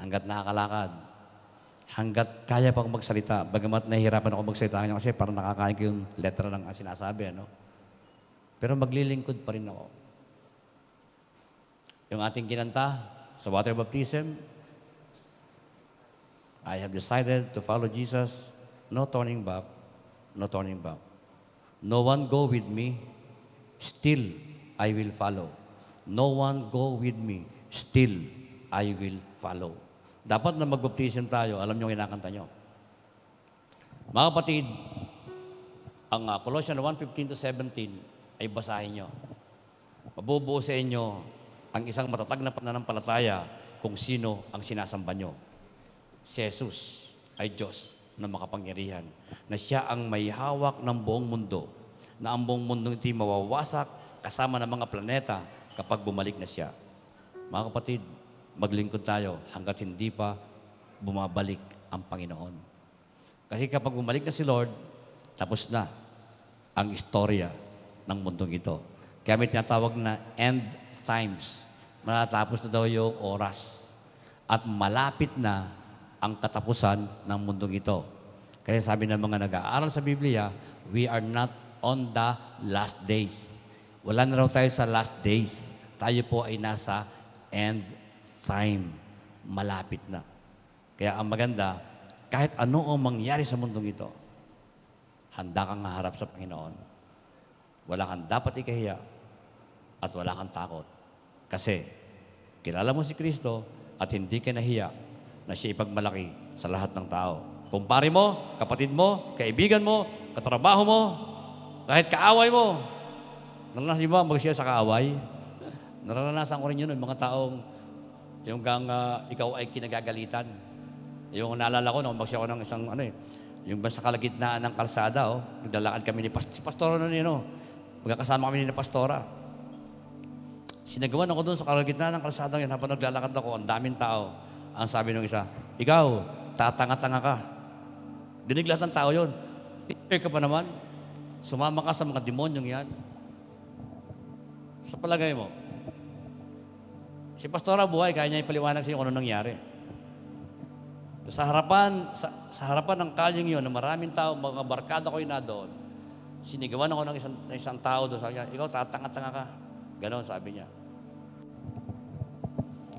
Hanggat nakakalakad. Hanggat kaya pa akong magsalita. Bagamat nahihirapan ako magsalita kasi parang nakakain ko yung letra ng sinasabi. Ano? Pero maglilingkod pa rin ako. Yung ating kinanta sa water baptism, I have decided to follow Jesus. No turning back. No turning back. No one go with me. Still, I will follow. No one go with me. Still, I will follow. Dapat na magbaptism tayo, alam ang kinakanta niyo. Mga kapatid, ang uh, Colossians 1:15 to 17 ay basahin niyo. Mabubuo sa inyo ang isang matatag na pananampalataya kung sino ang sinasamba niyo. Si Jesus ay Diyos na makapangyarihan, na siya ang may hawak ng buong mundo, na ang buong mundo ito'y mawawasak kasama ng mga planeta kapag bumalik na siya. Mga kapatid, maglingkod tayo hanggat hindi pa bumabalik ang Panginoon. Kasi kapag bumalik na si Lord, tapos na ang istorya ng mundong ito. Kaya may tinatawag na end times. Matatapos na daw yung oras. At malapit na ang katapusan ng mundong ito. Kaya sabi ng mga nag-aaral sa Biblia, we are not on the last days. Wala na raw tayo sa last days. Tayo po ay nasa end time. Malapit na. Kaya ang maganda, kahit ano ang mangyari sa mundong ito, handa kang haharap sa Panginoon. Wala kang dapat ikahiya at wala kang takot. Kasi kilala mo si Kristo at hindi ka nahiya na siya ipagmalaki sa lahat ng tao. Kumpare mo, kapatid mo, kaibigan mo, katrabaho mo, kahit kaaway mo. Naranasan ba mag-share sa kaaway? Naranasan ko rin yun, mga taong yung gang ah, ikaw ay kinagagalitan. Yung naalala ko, nung mag-share ko ng isang ano eh, yung ba sa kalagitnaan ng kalsada, oh, naglalakad kami ni Pastor, si Pastora nun yun, oh. Magkakasama kami ni Pastora. Sinagawan ako doon sa kalagitnaan ng kalsada yun habang naglalakad ako, ang daming tao. Ang sabi ng isa, ikaw, tatanga-tanga ka. Dinig ng tao yun. Eh ka pa naman. Sumama ka sa mga demonyong yan. Sa palagay mo, si Pastora buhay, kaya niya ipaliwanag sa iyo kung ano nangyari. Sa harapan, sa, sa harapan ng kalyeng yun, na maraming tao, mga barkada ko na doon, sinigawan ako ng isang, ng isang tao doon. Sabi niya, ikaw tatanga-tanga ka. Ganon, sabi niya.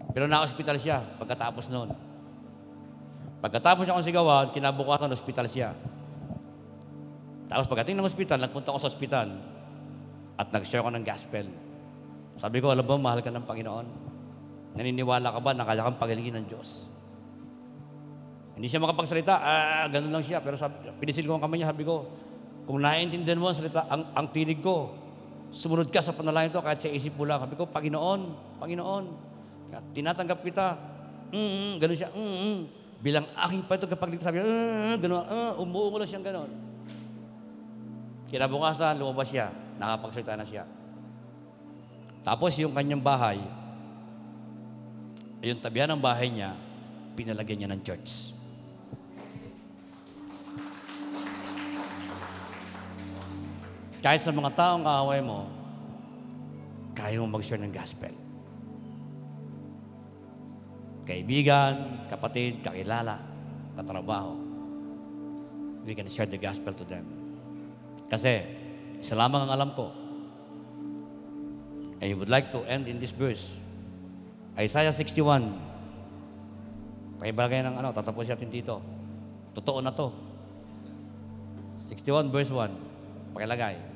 Pero na-hospital siya pagkatapos noon. Pagkatapos akong sigawan, kinabukasan hospital siya. Tapos pagdating ng hospital, nagpunta ako sa hospital at nag-share ako ng gospel. Sabi ko, alam ba, mahal ka ng Panginoon? Naniniwala ka ba na kaya kang pagalingin ng Diyos? Hindi siya makapagsalita, ah, ganun lang siya. Pero sabi, pinisil ko ang kamay niya, sabi ko, kung naiintindihan mo ang salita, ang, ang tinig ko, sumunod ka sa panalangin to kahit sa isip mo lang. Sabi ko, Panginoon, Panginoon, tinatanggap kita. Mm, mm, ganun siya, mm, mm. Bilang aking pa ito kapag sabi niya, uh, ganun, uh, umuungo lang siyang ganun. Kinabukasan, lumabas siya, nakapagsalita na siya. Tapos yung kanyang bahay, yung tabihan ng bahay niya, pinalagyan niya ng church. Kahit sa mga taong kaaway mo, kaya mo mag-share ng gospel. Kaibigan, kapatid, kakilala, katrabaho. We can share the gospel to them. Kasi, isa lamang ang alam ko. I would like to end in this verse. Isaiah 61. Pakibalagay ng ano, tatapos natin dito. Totoo na to. 61 verse 1. Pakilagay.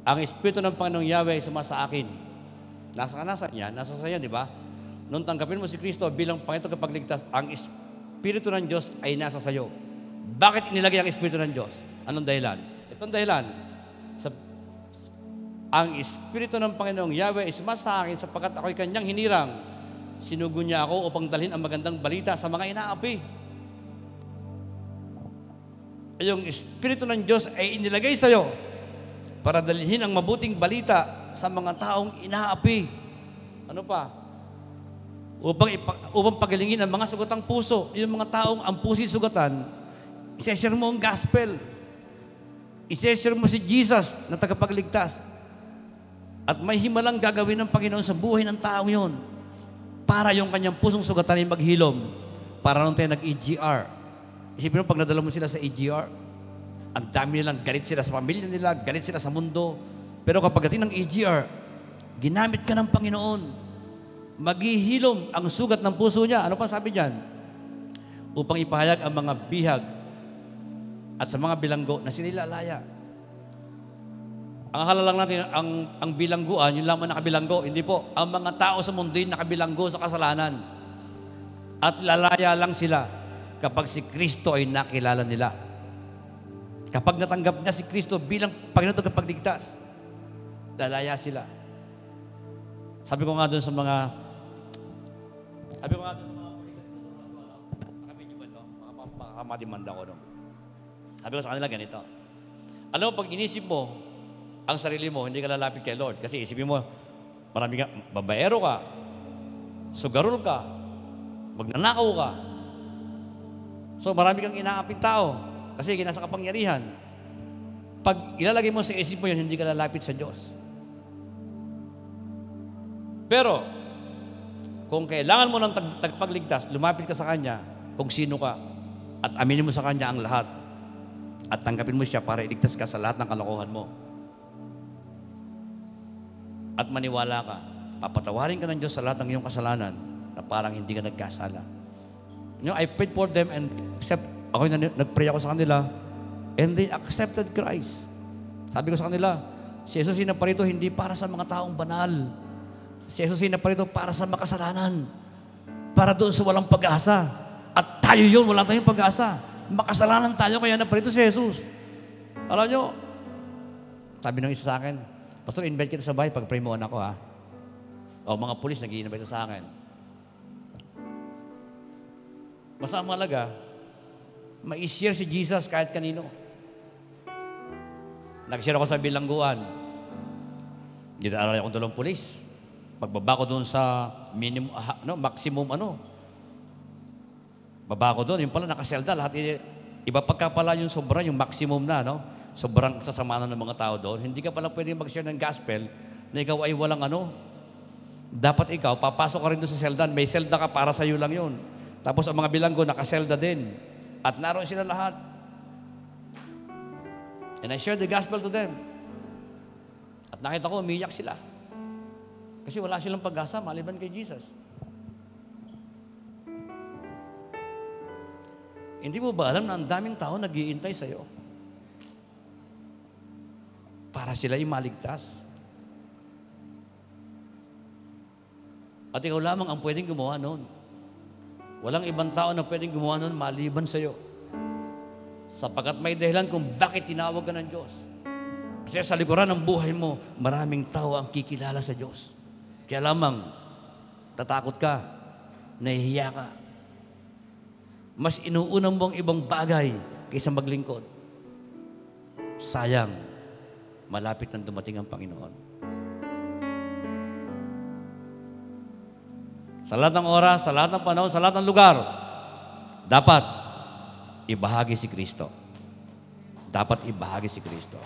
Ang Espiritu ng Panginoong Yahweh ay sumasa akin. Nasa ka nasa niya, nasa saya, di ba? Nung tanggapin mo si Kristo bilang Panginoon kapagligtas, ang Espiritu ng Diyos ay nasa sayo. Bakit inilagay ang Espiritu ng Diyos? Anong dahilan? Itong dahilan, sa, ang Espiritu ng Panginoong Yahweh ay sumasa akin sapagkat ako'y kanyang hinirang. Sinugo niya ako upang dalhin ang magandang balita sa mga inaapi. Yung Espiritu ng Diyos ay inilagay sa iyo para dalhin ang mabuting balita sa mga taong inaapi. Ano pa? Upang, ipa, upang pagalingin ang mga sugatang puso. Yung mga taong ang pusi sugatan, iseshare mo ang gospel. Iseshare mo si Jesus na tagapagligtas. At may himalang gagawin ng Panginoon sa buhay ng taong yon para yung kanyang pusong sugatan ay maghilom. Para nung tayo nag-EGR. Isipin mo, pag nadala mo sila sa EGR, Ang dami nilang galit sila sa pamilya nila, galit sila sa mundo. Pero kapag dating ng EGR, ginamit ka ng Panginoon. Maghihilom ang sugat ng puso niya. Ano pa sabi diyan? Upang ipahayag ang mga bihag at sa mga bilanggo na sinilalaya. Ang akala lang natin, ang, ang bilangguan, yun lamang nakabilanggo. Hindi po. Ang mga tao sa mundo yun nakabilanggo sa kasalanan. At lalaya lang sila kapag si Kristo ay nakilala nila. Kapag natanggap niya si Kristo bilang Panginoon at kapagligtas, lalaya sila. Sabi ko nga doon sa mga, sabi ko nga doon sa mga kami nyo ba ito? Makamadimanda ko doon. Sabi ko sa kanila ganito. Alam mo, pag inisip mo, ang sarili mo, hindi ka lalapit kay Lord. Kasi isipin mo, marami ka, babaero ka, sugarol ka, magnanakaw ka. So marami kang inaapit tao kasi ginasa kapangyarihan. Pag ilalagay mo sa isip mo yun, hindi ka lalapit sa Diyos. Pero, kung kailangan mo ng tag- tagpagligtas, lumapit ka sa Kanya kung sino ka at aminin mo sa Kanya ang lahat at tanggapin mo siya para iligtas ka sa lahat ng kalokohan mo. At maniwala ka, papatawarin ka ng Diyos sa lahat ng iyong kasalanan na parang hindi ka nagkasala. You know, I prayed for them and accept, ako yung nag-pray ako sa kanila and they accepted Christ. Sabi ko sa kanila, si Jesus rito hindi para sa mga taong banal. Si Jesus rito para sa makasalanan. Para doon sa walang pag-asa. At tayo yun, wala tayong pag-asa. Makasalanan tayo kaya naparito si Jesus. Alam nyo, sabi ng isa sa akin, Pastor, invite kita sa bahay pag pray mo anak ko ha. O mga pulis nag-i-invite sa akin. Basta malaga, ma-share si Jesus kahit kanino. Nag-share ako sa bilangguan. Dinaaral akong dalawang pulis. Pagbaba ko doon sa minimum, ah, no, maximum ano. Baba ko doon, yung pala nakaselda, lahat iba pagka pala yung sobra, yung maximum na, no? Sobrang sasama na ng mga tao doon. Hindi ka pala pwedeng mag-share ng gospel na ikaw ay walang ano. Dapat ikaw, papasok ka rin doon sa seldan. May selda ka para sa iyo lang yun. Tapos ang mga bilanggo, nakaselda din. At naroon sila lahat. And I shared the gospel to them. At nakita ko, umiyak sila. Kasi wala silang pag-asa maliban kay Jesus. Hindi mo ba alam na ang daming tao nag-iintay sa'yo? Para sila ay maligtas. At ikaw lamang ang pwedeng gumawa noon. Walang ibang tao na pwedeng gumawa noon maliban sa'yo. Sapagkat may dahilan kung bakit tinawag ka ng Diyos. Kasi sa likuran ng buhay mo, maraming tao ang kikilala sa Diyos. Kaya lamang, tatakot ka, nahihiya ka. Mas inuunang mo ang ibang bagay kaysa maglingkod. Sayang, malapit nang dumating ang Panginoon. Sa lahat ng oras, sa lahat ng panahon, sa lahat ng lugar, dapat ibahagi si Kristo. Dapat ibahagi si Kristo.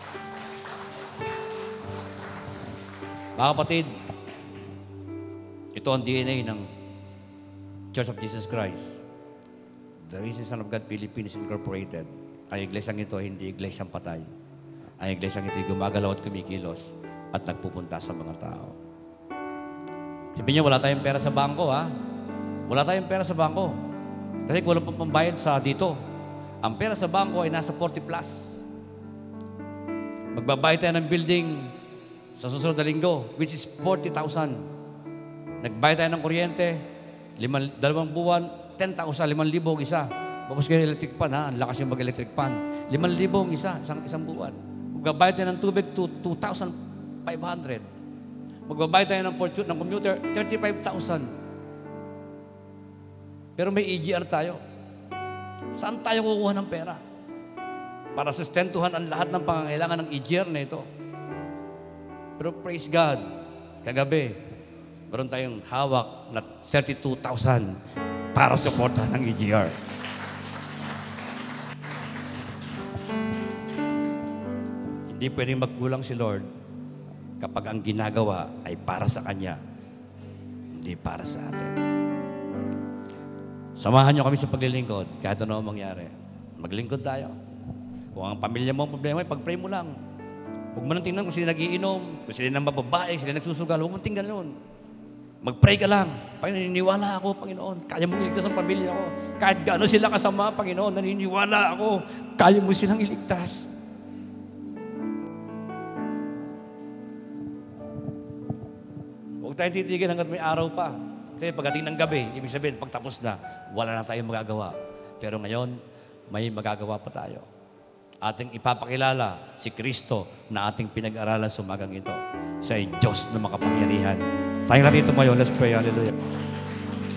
Mga kapatid, ito ang DNA ng Church of Jesus Christ. The Risen Son of God Philippines Incorporated. Ang iglesyang ito, hindi iglesyang patay. Ang iglesyang ito ay gumagalaw at kumikilos at nagpupunta sa mga tao. Sabi niya, wala tayong pera sa bangko, ha? Wala tayong pera sa bangko. Kasi kulang pang pambayad sa dito. Ang pera sa bangko ay nasa 40 plus. Magbabayad tayo ng building sa susunod na linggo, which is 40,000. Nagbayad tayo ng kuryente, limang, dalawang buwan, 10,000, 5,000 ang isa. Tapos kayo electric pan, ha? Ang lakas yung mag-electric pan. 5,000 ang isa, isang, isang buwan. Magbabayad tayo ng tubig to 2,500. Magbabayad tayo ng fortune, ng commuter, 35,000. Pero may EGR tayo. Saan tayo kukuha ng pera? Para sustentuhan ang lahat ng pangangailangan ng EGR na ito. Pero praise God, kagabi, meron tayong hawak na 32,000 para suportahan ng EGR. Hindi pwedeng magkulang si Lord kapag ang ginagawa ay para sa Kanya, hindi para sa atin. Samahan niyo kami sa paglilingkod kahit ano ang mangyari. Maglingkod tayo. Kung ang pamilya mo ang problema, pag-pray mo lang. Huwag mo nang tingnan kung sila nagiinom, kung sila nang mababae, sila nagsusugal. Huwag mo tingnan nun. Mag-pray ka lang. Panginoon, naniniwala ako, Panginoon. Kaya mong iligtas ang pamilya ko. Kahit gaano sila kasama, Panginoon, naniniwala ako. Kaya mo silang iligtas. Huwag tayong titigil hanggat may araw pa. Kasi pagdating ng gabi, ibig sabihin, pagtapos na, wala na tayong magagawa. Pero ngayon, may magagawa pa tayo. Ating ipapakilala si Kristo na ating pinag-aralan sa umagang ito. Siya ay Diyos na makapangyarihan. Tayo na dito ngayon. Let's pray. Hallelujah.